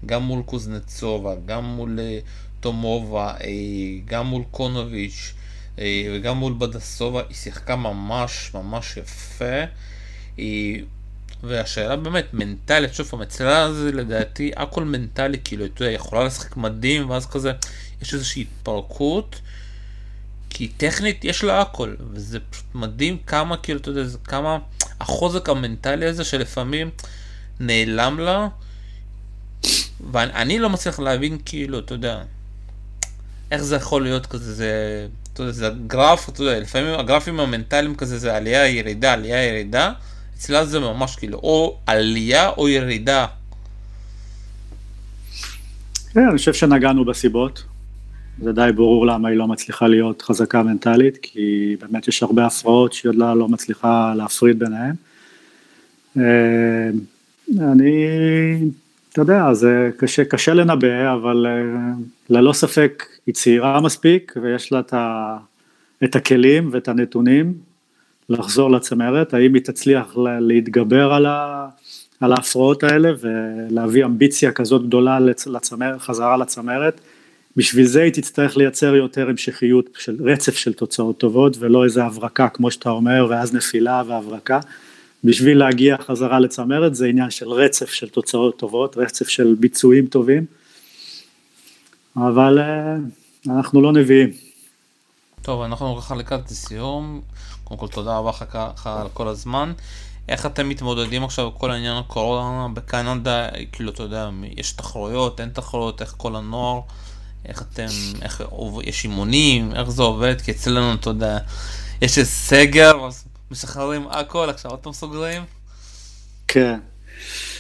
גם מול קוזנצובה, גם מול אה, תומובה, אה, גם מול קונוביץ' אה, וגם מול בדסובה, היא שיחקה ממש ממש יפה. והשאלה באמת, מנטלית, שוב פעם, אצלה זה לדעתי הכל מנטלי, כאילו, אתה יודע, יכולה לשחק מדהים, ואז כזה, יש איזושהי התפרקות. כי טכנית יש לה הכל, וזה פשוט מדהים כמה, כאילו, אתה יודע, כמה החוזק המנטלי הזה שלפעמים נעלם לה, ואני לא מצליח להבין, כאילו, אתה יודע, איך זה יכול להיות כזה, זה, אתה יודע, זה גרף, אתה יודע, לפעמים הגרפים המנטליים כזה זה עלייה, ירידה, עלייה, ירידה, אצלה זה ממש כאילו או עלייה או ירידה. כן, אני חושב שנגענו בסיבות. זה די ברור למה היא לא מצליחה להיות חזקה מנטלית, כי באמת יש הרבה הפרעות שהיא עוד לא, לא מצליחה להפריד ביניהן. אה, אני, אתה יודע, זה קשה, קשה לנבא, אבל אה, ללא ספק היא צעירה מספיק ויש לה את, ה, את הכלים ואת הנתונים לחזור לצמרת, האם היא תצליח להתגבר על, ה, על ההפרעות האלה ולהביא אמביציה כזאת גדולה לצמר, חזרה לצמרת. בשביל זה היא תצטרך לייצר יותר המשכיות של רצף של תוצאות טובות ולא איזה הברקה כמו שאתה אומר ואז נפילה והברקה. בשביל להגיע חזרה לצמרת זה עניין של רצף של תוצאות טובות, רצף של ביצועים טובים, אבל אה, אנחנו לא נביאים. טוב, אנחנו ככה לקראת סיום, קודם כל תודה רבה לך על כל הזמן. איך אתם מתמודדים עכשיו כל העניין הקורונה בקנדה, כאילו אתה יודע, יש תחרויות, אין תחרויות, איך כל הנוער, איך אתם, איך יש אימונים, איך זה עובד, כי אצלנו אתה יודע, יש איזה סגר, משחררים הכל, עכשיו פעם סוגרים? כן.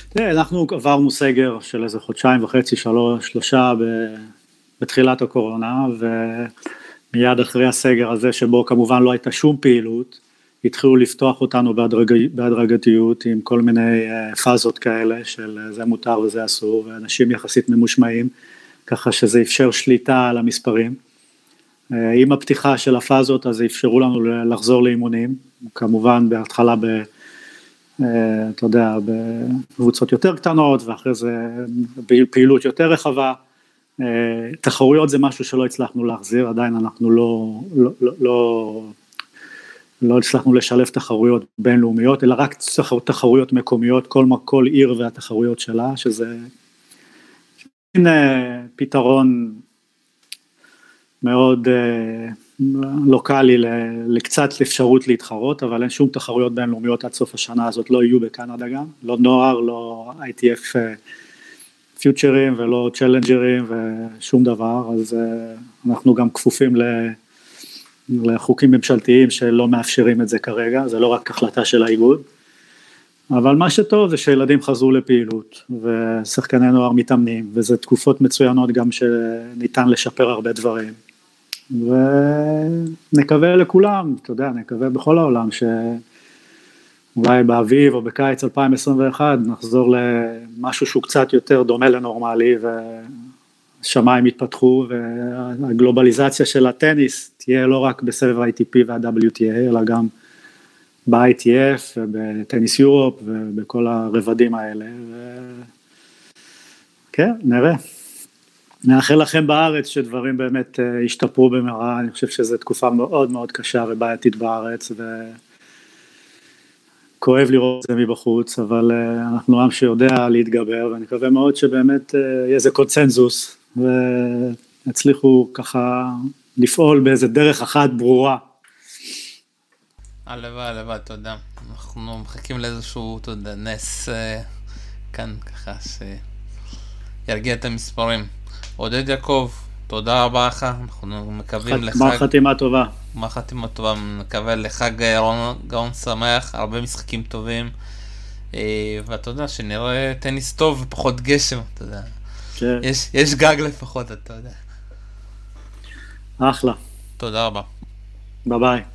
תראה, אנחנו עברנו סגר של איזה חודשיים וחצי, שלוש, שלושה ב, בתחילת הקורונה, ומיד אחרי הסגר הזה, שבו כמובן לא הייתה שום פעילות, התחילו לפתוח אותנו בהדרג, בהדרגתיות עם כל מיני אה, פאזות כאלה של אה, זה מותר וזה אסור, ואנשים יחסית ממושמעים, ככה שזה אפשר שליטה על המספרים. אה, עם הפתיחה של הפאזות אז אפשרו לנו לחזור לאימונים, כמובן בהתחלה ב... אה, אתה יודע, בקבוצות יותר קטנות ואחרי זה פעילות יותר רחבה. אה, תחרויות זה משהו שלא הצלחנו להחזיר, עדיין אנחנו לא, לא, לא, לא, לא הצלחנו לשלב תחרויות בינלאומיות, אלא רק תחרויות מקומיות, כל, כל עיר והתחרויות שלה, שזה פתרון מאוד אה, לוקאלי לקצת אפשרות להתחרות, אבל אין שום תחרויות בינלאומיות עד סוף השנה הזאת, לא יהיו בקנדה גם, לא נוער, לא ITF אה, פיוטרים ולא צ'לנג'רים ושום דבר, אז אה, אנחנו גם כפופים ל... לחוקים ממשלתיים שלא מאפשרים את זה כרגע, זה לא רק החלטה של האיגוד. אבל מה שטוב זה שילדים חזרו לפעילות ושחקני נוער מתאמנים וזה תקופות מצוינות גם שניתן לשפר הרבה דברים. ונקווה לכולם, אתה יודע, נקווה בכל העולם שאולי באביב או בקיץ 2021 נחזור למשהו שהוא קצת יותר דומה לנורמלי והשמיים יתפתחו והגלובליזציה של הטניס תהיה לא רק בסבב ה-ITP וה-WTA אלא גם ב-ITF ובטניס יורופ ובכל הרבדים האלה. ו... כן, נראה. נאחל לכם בארץ שדברים באמת אה, ישתפרו במהרה, אני חושב שזו תקופה מאוד מאוד קשה ובעייתית בארץ וכואב לראות את זה מבחוץ, אבל אה, אנחנו עם שיודע להתגבר ואני מקווה מאוד שבאמת אה, יהיה איזה קונצנזוס ויצליחו ככה לפעול באיזה דרך אחת ברורה. הלוואי, הלוואי, תודה. אנחנו מחכים לאיזשהו, אתה יודע, נס כאן ככה שירגיע את המספרים. עודד יעקב, תודה רבה לך, אנחנו מקווים לחג... גמר חתימה טובה. גמר חתימה טובה, מקווה לחג גאון שמח, הרבה משחקים טובים, אה, ואתה יודע, שנראה טניס טוב ופחות גשם, אתה יודע. כן. יש, יש גג לפחות, אתה יודע. אחלה. תודה רבה. ביי ביי.